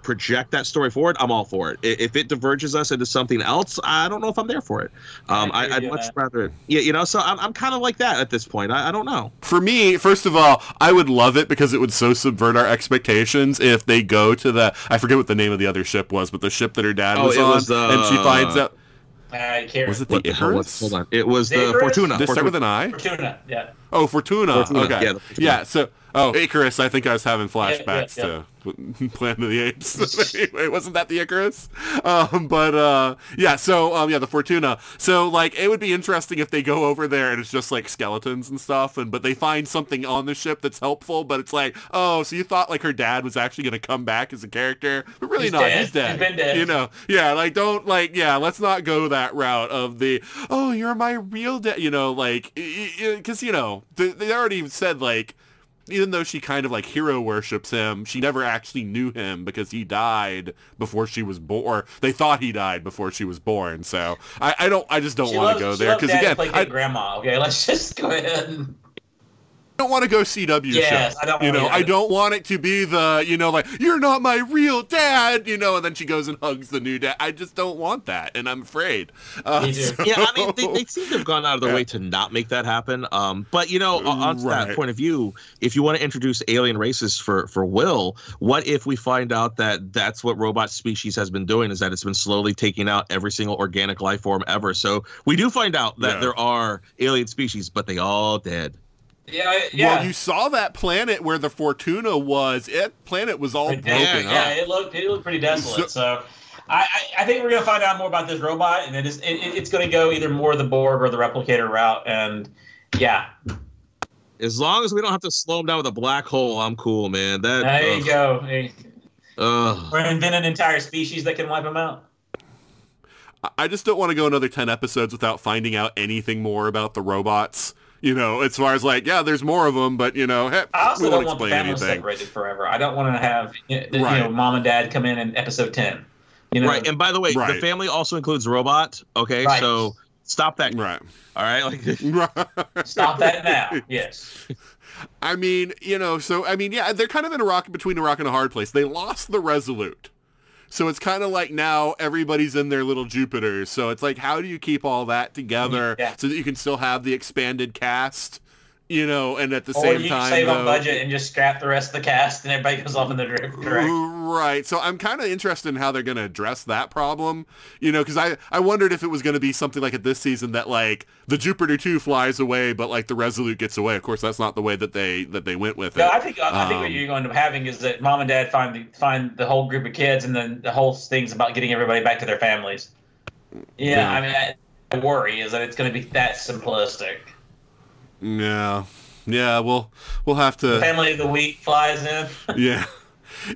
project that story forward, I'm all for it. If it diverges us into something else, I don't know if I'm there for it. Um, I, would much rather, yeah, you know. So I'm, I'm kind of like that at this point. I, I, don't know. For me, first of all, I would love it because it would so subvert our expectations if they go to the I forget what the name of the other ship was, but the ship that her dad oh, was on, was, uh, and she finds out. I can't was it the Icarus? Hold on. It was the, the Fortuna. They start with an I? Fortuna, yeah. Oh, Fortuna. Fortuna. Okay. Yeah, Fortuna. yeah, so, oh, Icarus, I think I was having flashbacks yeah, yeah, yeah. to Planet of the Apes. anyway, wasn't that the Icarus? Um, but uh, yeah, so um, yeah, the Fortuna. So like, it would be interesting if they go over there and it's just like skeletons and stuff, and but they find something on the ship that's helpful. But it's like, oh, so you thought like her dad was actually going to come back as a character, but really He's not. Dead. He's dead. He's been dead. You know, yeah, like don't like yeah, let's not go that route of the oh, you're my real dad. You know, like because you know they, they already said like even though she kind of like hero worships him, she never actually knew him because he died before she was born. They thought he died before she was born. So I, I don't, I just don't want to go there because again, I, grandma. Okay, let's just go ahead. And don't want to go CW yes, show. I don't you know, I don't want it to be the, you know, like, you're not my real dad, you know, and then she goes and hugs the new dad. I just don't want that, and I'm afraid. Uh, so... Yeah, I mean, they, they, seem to have gone out of their way to not make that happen. Um, but, you know, on right. that point of view, if you want to introduce alien races for, for Will, what if we find out that that's what robot species has been doing, is that it's been slowly taking out every single organic life form ever? So we do find out that yeah. there are alien species, but they all dead. Yeah, yeah. Well, you saw that planet where the Fortuna was. It planet was all broken yeah, up. Yeah, it looked it looked pretty desolate. So, so I, I, I think we're gonna find out more about this robot, and it is it, it's gonna go either more the Borg or the replicator route. And yeah, as long as we don't have to slow them down with a black hole, I'm cool, man. That there ugh. you go. Hey. Ugh. Or invent an entire species that can wipe them out. I just don't want to go another ten episodes without finding out anything more about the robots you know, as far as like, yeah, there's more of them, but you know, hey, I also we don't want the family anything. separated forever. I don't want to have you know, right. you know, mom and dad come in in episode ten. You know? Right, and by the way, right. the family also includes robot. Okay, right. so stop that. Right. All right, like stop that now. Yes. I mean, you know, so I mean, yeah, they're kind of in a rock between a rock and a hard place. They lost the Resolute. So it's kind of like now everybody's in their little Jupiters. So it's like, how do you keep all that together yeah. so that you can still have the expanded cast? You know, and at the same time. or same you time, save though, on budget and just scrap the rest of the cast, and everybody goes off in the direction. Right. So I'm kind of interested in how they're going to address that problem. You know, because I I wondered if it was going to be something like at this season that like the Jupiter two flies away, but like the Resolute gets away. Of course, that's not the way that they that they went with no, it. I think I think um, what you're going to be having is that mom and dad find the find the whole group of kids, and then the whole thing's about getting everybody back to their families. Yeah, yeah. I mean, I, I worry is that it's going to be that simplistic. Yeah. Yeah, we'll we'll have to. Family of the week flies in. yeah.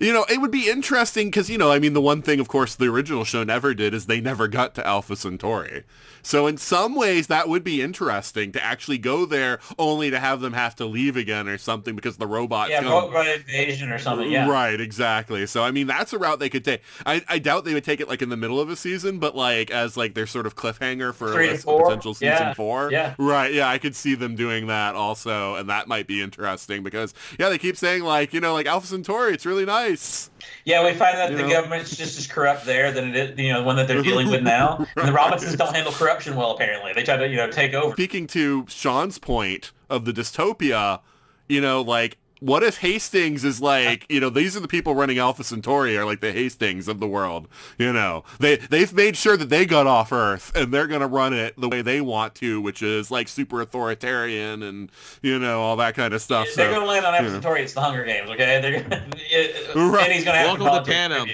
you know, it would be interesting because, you know, I mean, the one thing, of course, the original show never did is they never got to Alpha Centauri. So in some ways, that would be interesting to actually go there only to have them have to leave again or something because the robots. Yeah, robot invasion or something. Yeah. Right, exactly. So I mean, that's a route they could take. I, I doubt they would take it like in the middle of a season, but like as like their sort of cliffhanger for potential season Yeah, four. yeah. Right. Yeah, I could see them doing that also, and that might be interesting because yeah, they keep saying like you know like Alpha Centauri, it's really nice. Yeah, we find that You the know? government's just as corrupt there than it is, you know, the one that they're dealing with now. And the Robinsons don't handle corruption well, apparently. They try to, you know, take over. Speaking to Shaun's point of the dystopia, you know, like what if Hastings is like, you know, these are the people running Alpha Centauri are like the Hastings of the world. You know, they they've made sure that they got off Earth and they're gonna run it the way they want to, which is like super authoritarian and you know all that kind of stuff. They're So going to land on. Alpha Centauri. It's the Hunger Games, okay? They're gonna, it, Right. and he's going to have Welcome to to Panem.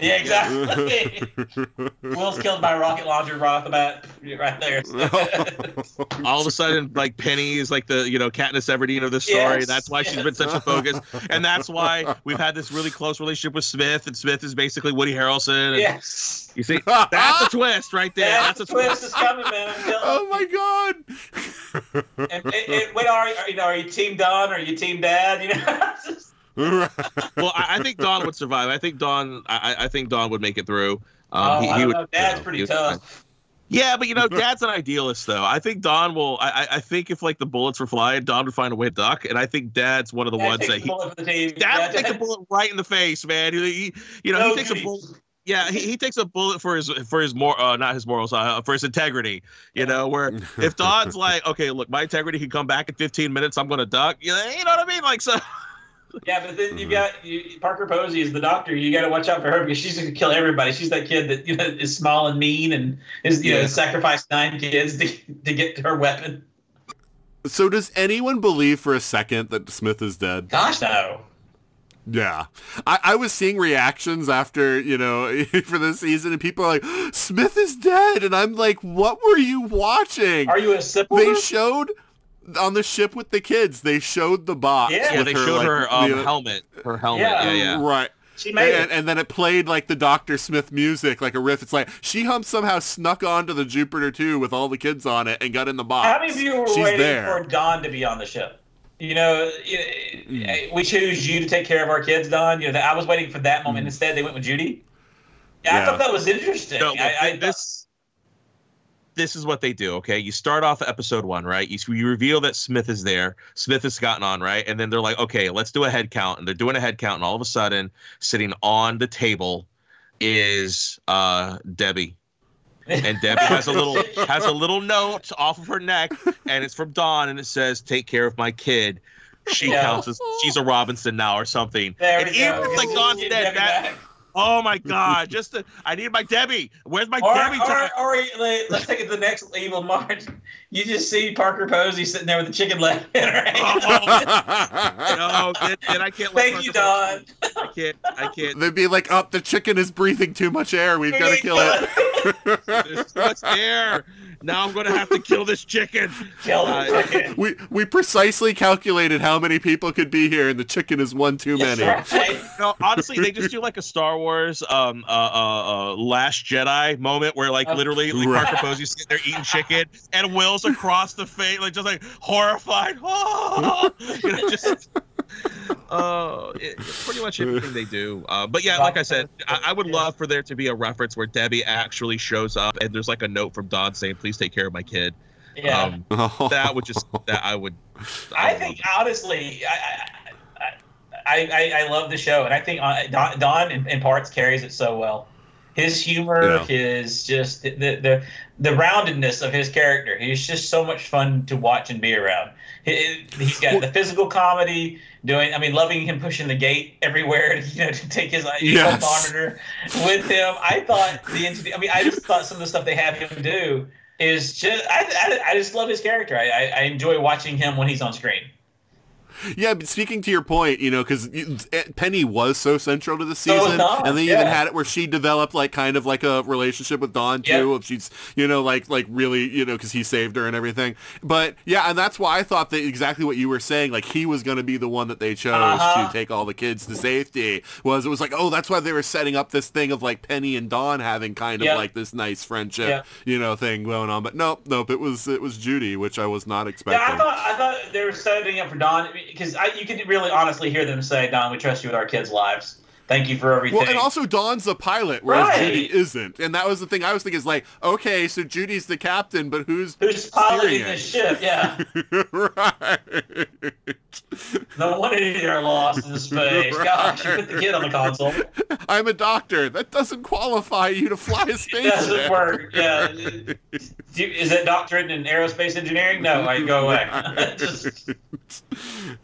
Tribute. Yeah, exactly. Will's killed by a rocket launcher right off the bat, right there. all of a sudden like penny is like the you know katniss everdeen of the story Yes, that's why she's been such a focus and that's why we've had this really close relationship with smith and smith is basically woody harrelson and yes. you see that's a twist right there Yeah, that's a twist twist is coming, man. I'm telling oh my god. And, and, and what are you? Are, you are you team Don? Or are you team Dad? You know, well I, I think don would survive i think don i, I think don would make it through um, oh, he, he would know. Dad's you pretty he would- tough. yeah but you know dad's an idealist though i think don will I, I I think if like the bullets were flying don would find a way to duck and i think dad's one of the Dad ones that he bullet for the team. Dad Yeah, would take a bullet right in the face, man. He, he- you know, No he takes duty. a bullet. Yeah, he, he takes a bullet for his for his more uh, not his morals, uh, for his integrity. You know, where if Don's like, okay, look, my integrity can come back in 15 minutes, I'm gonna duck. You know, you know what I mean? Like so. Yeah, but then you Mm-hmm. got you, Parker Posey is the doctor. You got to watch out for her because she's gonna kill everybody. She's that kid that you know is small and mean and is you Yeah. know sacrificed nine kids to to get her weapon. So does anyone believe for a second that Smith is dead? Gosh, no. Yeah. I, I was seeing reactions after, you know, for this season, and people are like, Smith is dead. And I'm like, what were you watching? Are you a sipper? they showed on the ship with the kids, they showed the box. Yeah. Yeah, they her, showed like, her um, you know- helmet. Her helmet. Yeah. Yeah, yeah. Right. She made And, it. and then it played like the Dr. Smith music, like a riff. It's like she hum somehow snuck onto the Jupiter 2 with all the kids on it and got in the box. How many of you were She's waiting there. for Don to be on the ship? You know, Hmm. eh, we choose you to take care of our kids, Don. You know, I was waiting for that moment. Instead, they went with Judy. Yeah, I. Thought that was interesting. No, I, I, this this is what they do. Okay, you start off episode one, right? You, you reveal that Smith is there. Smith has gotten on, right? And then they're like, okay, let's do a head count. And they're doing a head count, and all of a sudden, sitting on the table is uh Debbie. And Debbie has a little has a little note off of her neck, and it's from Don, and it says, "Take care of my kid." She Yeah. counts as she's a Robinson now, or something. There and even go. if like Don's Get dead, that back. Oh my god, just the, I need my Debbie. Where's my Or, Debbie time? or, or let- let's take it to the next evil march. You just see Parker Posey sitting there with the chicken leg in her hand. no, then, then I can't. let Thank you, Parker- Don. I can't. I can't. They'd be like, oh, the chicken is breathing too much air. We've got to kill it. There's too much air. Now I'm gonna have to kill this chicken. Kill the Uh, chicken. We we precisely calculated how many people could be here, and the chicken is one too many. Right. No, honestly, they just do like a Star Wars, um, uh, uh, uh Last Jedi moment where like Oh. literally like, Right. Parker Posey's sitting there eating chicken, and Will's across the face, like just like horrified. Oh! you know, just. Uh, it, pretty much everything they do. Uh, but yeah, like I said, I, I would love for there to be a reference where Debbie actually shows up and there's like a note from Don saying, "Please take care of my kid." Yeah. Um, that would just that I would. I would think love honestly, I I, I, I love the show, and I think uh, Don, Don in, in parts carries it so well. His humor, Yeah. his just the, the the roundedness of his character. He's just so much fun to watch and be around. He, he's got the physical comedy. Doing, I mean, loving him pushing the gate everywhere, you know, to take his Yes. monitor with him. I thought the. I mean, I just thought some of the stuff they have him do is just, I, I, I just love his character. I, I, I enjoy watching him when he's on screen. Yeah, but speaking to your point, you know, because Penny was so central to the So season, Don, and they yeah. even had it where she developed like kind of like a relationship with Don too. Yeah. If she's, you know, like like really, you know, because he saved her and everything. But yeah, and that's why I thought that exactly what you were saying, like he was going to be the one that they chose Uh-huh. to take all the kids to safety. Was it was like, oh, that's why they were setting up this thing of like Penny and Don having kind of Yeah. like this nice friendship, you know, thing going on. But nope, nope, it was it was Judy, which I was not expecting. Yeah, I thought I thought they were setting up for Don because you could really honestly hear them say, "Don, we trust you with our kids' lives. Thank you for everything." Well, and also Don's the pilot, whereas Right. Judy isn't, and that was the thing I was thinking is like, okay, so Judy's the captain, but who's who's piloting it? ship? Yeah, right? no wonder they're lost in space. Gosh, you put the kid on the console. I'm a doctor. That doesn't qualify you to fly a spaceship. doesn't work. Yeah, is it doctorate in aerospace engineering? No, I go away. Just,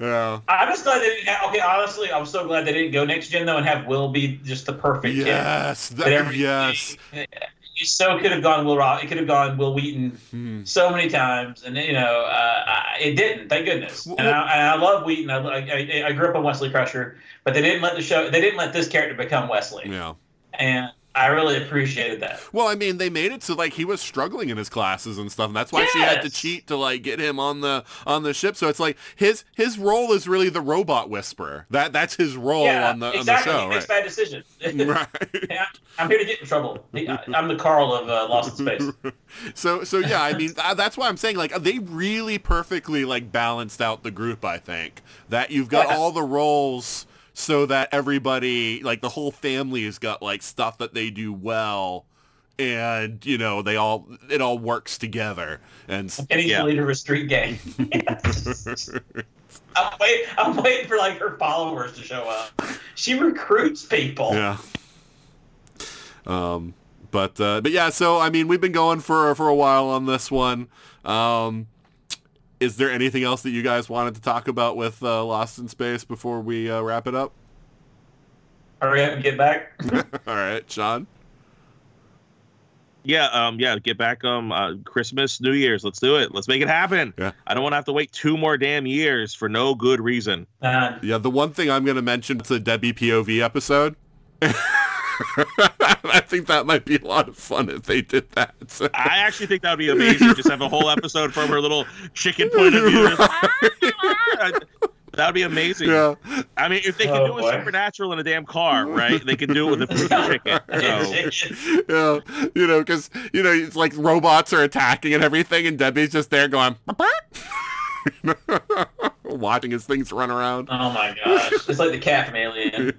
yeah. I'm just glad they didn't. Okay, honestly, I'm so glad they didn't go next gen though and have Will be just the perfect kid. Yes. That That, yes. You so could have gone Will Rock. It could have gone Wil Wheaton Hmm. so many times, and you know, uh, it didn't. Thank goodness. And I, and I love Wheaton. I, I, I grew up on Wesley Crusher, but they didn't let the show. They didn't let this character become Wesley, Yeah. and I really appreciated that. Well, I mean, they made it so like he was struggling in his classes and stuff, and that's why she had to cheat to like get him on the on the ship. So it's like his his role is really the robot whisperer. That that's his role yeah, on the exactly. on he makes show, bad decisions. right? right. Yeah, I'm here to get in trouble. I'm the Carl of uh, Lost in Space. So so yeah, I mean uh, that's why I'm saying like they really perfectly like balanced out the group. I think that you've got Yeah. all the roles so that everybody like the whole family has got like stuff that they do well, and you know they all it all works together. And s- And he's Yeah. the leader of a street gang. I'm, wait, I'm waiting for like her followers to show up. She recruits people. yeah. Um, but uh, but yeah, so I mean, we've been going for for a while on this one. Um, is there anything else that you guys wanted to talk about with uh, Lost in Space before we uh, wrap it up? Hurry up and get back. All right, Shaun. Yeah, um, yeah, get back um uh, Christmas, New Year's. Let's do it. Let's make it happen. Yeah. I don't want to have to wait two more damn years for no good reason. Uh, Yeah, the one thing I'm going to mention it's a Debbie POV episode. I think that might be a lot of fun if they did that. I actually think that would be amazing. Just have a whole episode from her little chicken point of view. that would be amazing. yeah. I mean, if they can Oh, do boy. a supernatural in a damn car, right? They can do it with a freaking chicken. So yeah, you know, because you know, it's like robots are attacking and everything, and Debbie's just there going, watching his things run around. oh my gosh. It's like the cat from Alien.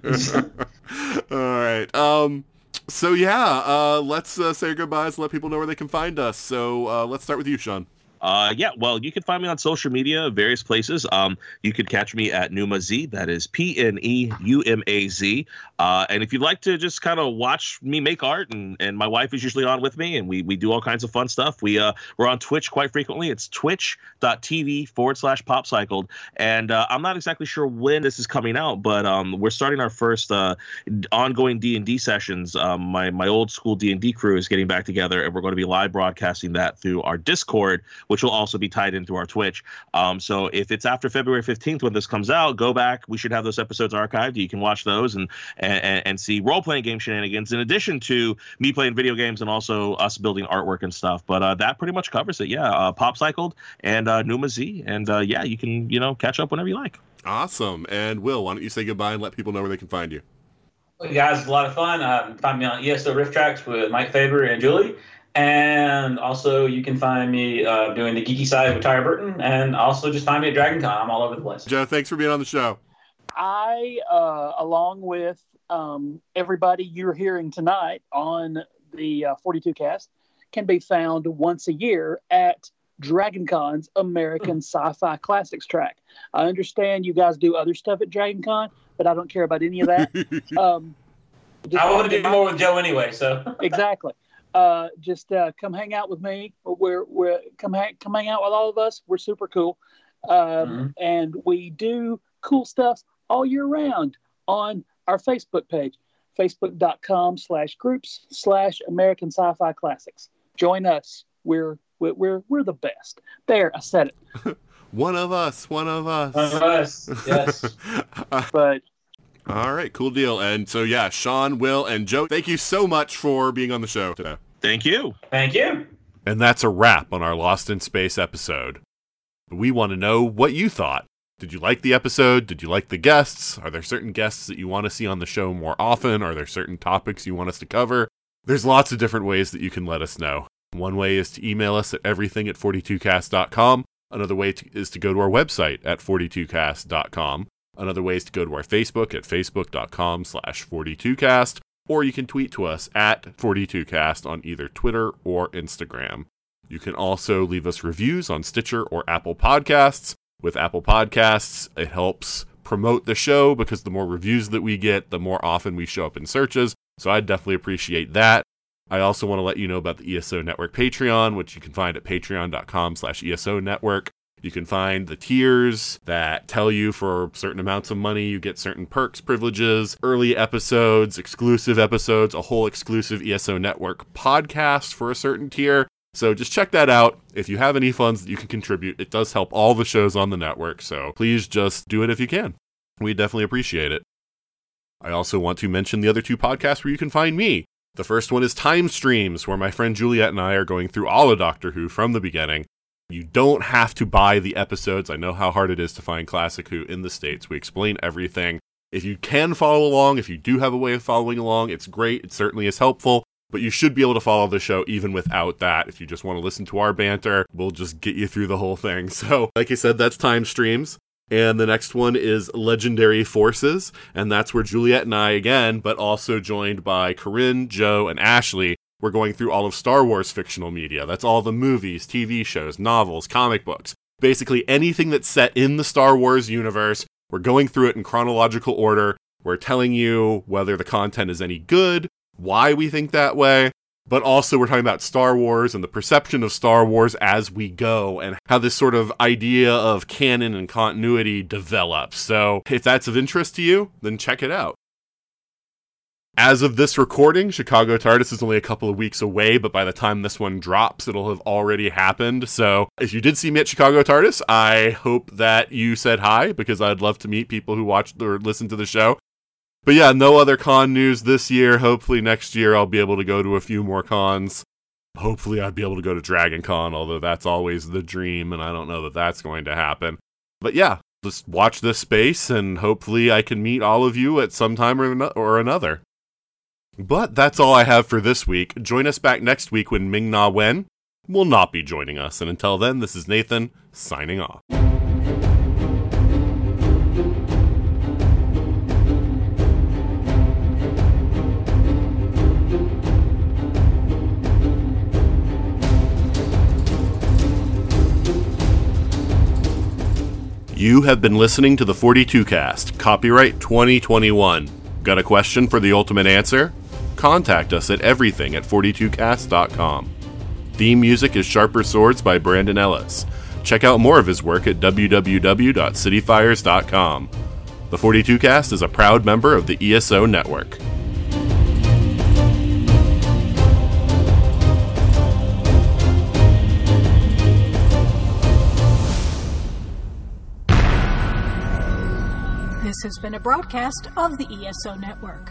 All right. Um. So yeah, uh, let's uh, say goodbyes. Let people know where they can find us. So uh, let's start with you, Shaun. Uh, yeah, well, you can find me on social media, various places. Um, you can catch me at Pneuma Z. That is P N E U M A Z. Uh, and if you'd like to just kind of watch me make art, and, and my wife is usually on with me, and we we do all kinds of fun stuff. We uh we're on Twitch quite frequently. It's twitch.tv forward slash popcycled. And uh, I'm not exactly sure when this is coming out, but um, we're starting our first uh, ongoing D and D sessions. Um, my my old school D and D crew is getting back together, and we're going to be live broadcasting that through our Discord, which will also be tied into our Twitch. Um, so if it's after February 15th when this comes out, go back. We should have those episodes archived. You can watch those and and, and see role playing game shenanigans in addition to me playing video games and also us building artwork and stuff. But uh, that pretty much covers it. Yeah, uh, Pop Cycled and uh, Pneuma Z, and uh, yeah, you can you know catch up whenever you like. Awesome. And Wil, why don't you say goodbye and let people know where they can find you? Well, guys, it's a lot of fun. Um, find me on ESO Rift Tracks with Mike Faber and Julie. And also, you can find me uh, doing the geeky side with Tyra Burton. And also, just find me at DragonCon. I'm all over the place. Joe, thanks for being on the show. I, uh, along with um, everybody you're hearing tonight on the uh, 42 cast, can be found once a year at DragonCon's American Sci Fi Classics track. I understand you guys do other stuff at DragonCon, but I don't care about any of that. um, I want to do more with Joe anyway, so. exactly. Uh, just uh, come hang out with me. We're we're come hang come hang out with all of us. We're super cool, um, Mhm. and we do cool stuff all year round on our Facebook page, facebook.com slash groups slash American Sci-Fi Classics. Join us. We're we're we're, we're the best. There, I said it. One of us. One of us. One of us. Yes. But All right, cool deal. And so yeah, Shaun, Wil, and Joe, thank you so much for being on the show today. Thank you. Thank you. And that's a wrap on our Lost in Space episode. We want to know what you thought. Did you like the episode? Did you like the guests? Are there certain guests that you want to see on the show more often? Are there certain topics you want us to cover? There's lots of different ways that you can let us know. One way is to email us at everything at 42cast.com. Another way to, is to go to our website at 42cast.com. Another way is to go to our Facebook at facebook.com slash 42cast. Or you can tweet to us at 42cast on either Twitter or Instagram. You can also leave us reviews on Stitcher or Apple Podcasts. With Apple Podcasts, it helps promote the show because the more reviews that we get, the more often we show up in searches. So I'd definitely appreciate that. I also want to let you know about the ESO Network Patreon, which you can find at patreon.com slash ESO Network. You can find the tiers that tell you for certain amounts of money you get certain perks, privileges, early episodes, exclusive episodes, a whole exclusive ESO Network podcast for a certain tier. So just check that out. If you have any funds that you can contribute, it does help all the shows on the network. So please just do it if you can. We definitely appreciate it. I also want to mention the other two podcasts where you can find me. The first one is Time Streams, where my friend Juliet and I are going through all of Doctor Who from the beginning. You don't have to buy the episodes. I know how hard it is to find Classic Who in the States. We explain everything. If you can follow along, if you do have a way of following along, it's great. It certainly is helpful. But you should be able to follow the show even without that. If you just want to listen to our banter, we'll just get you through the whole thing. So, like I said, that's Time Streams. And the next one is Legendary Forces. And that's where Juliet and I, again, but also joined by Corinne, Joe, and Ashley, we're going through all of Star Wars fictional media. That's all the movies, TV shows, novels, comic books. Basically, anything that's set in the Star Wars universe, we're going through it in chronological order. We're telling you whether the content is any good, why we think that way, but also we're talking about Star Wars and the perception of Star Wars as we go and how this sort of idea of canon and continuity develops. So if that's of interest to you, then check it out. As of this recording, Chicago TARDIS is only a couple of weeks away, but by the time this one drops, it'll have already happened. So if you did see me at Chicago TARDIS, I hope that you said hi because I'd love to meet people who watch or listen to the show. But yeah, no other con news this year. Hopefully next year I'll be able to go to a few more cons. Hopefully I'd be able to go to Dragon Con, although that's always the dream, and I don't know that that's going to happen. But yeah, just watch this space, and hopefully I can meet all of you at some time or, or another. But that's all I have for this week. Join us back next week when Ming Na Wen will not be joining us. And until then, this is Nathan signing off. You have been listening to the 42 cast, copyright 2021. Got a question for the ultimate answer? Contact us at everything at 42cast.com. Theme music is Sharper Swords by Brandon Ellis. Check out more of his work at www.cityfires.com. The 42 cast is a proud member of the ESO network. This has been a broadcast of the ESO Network.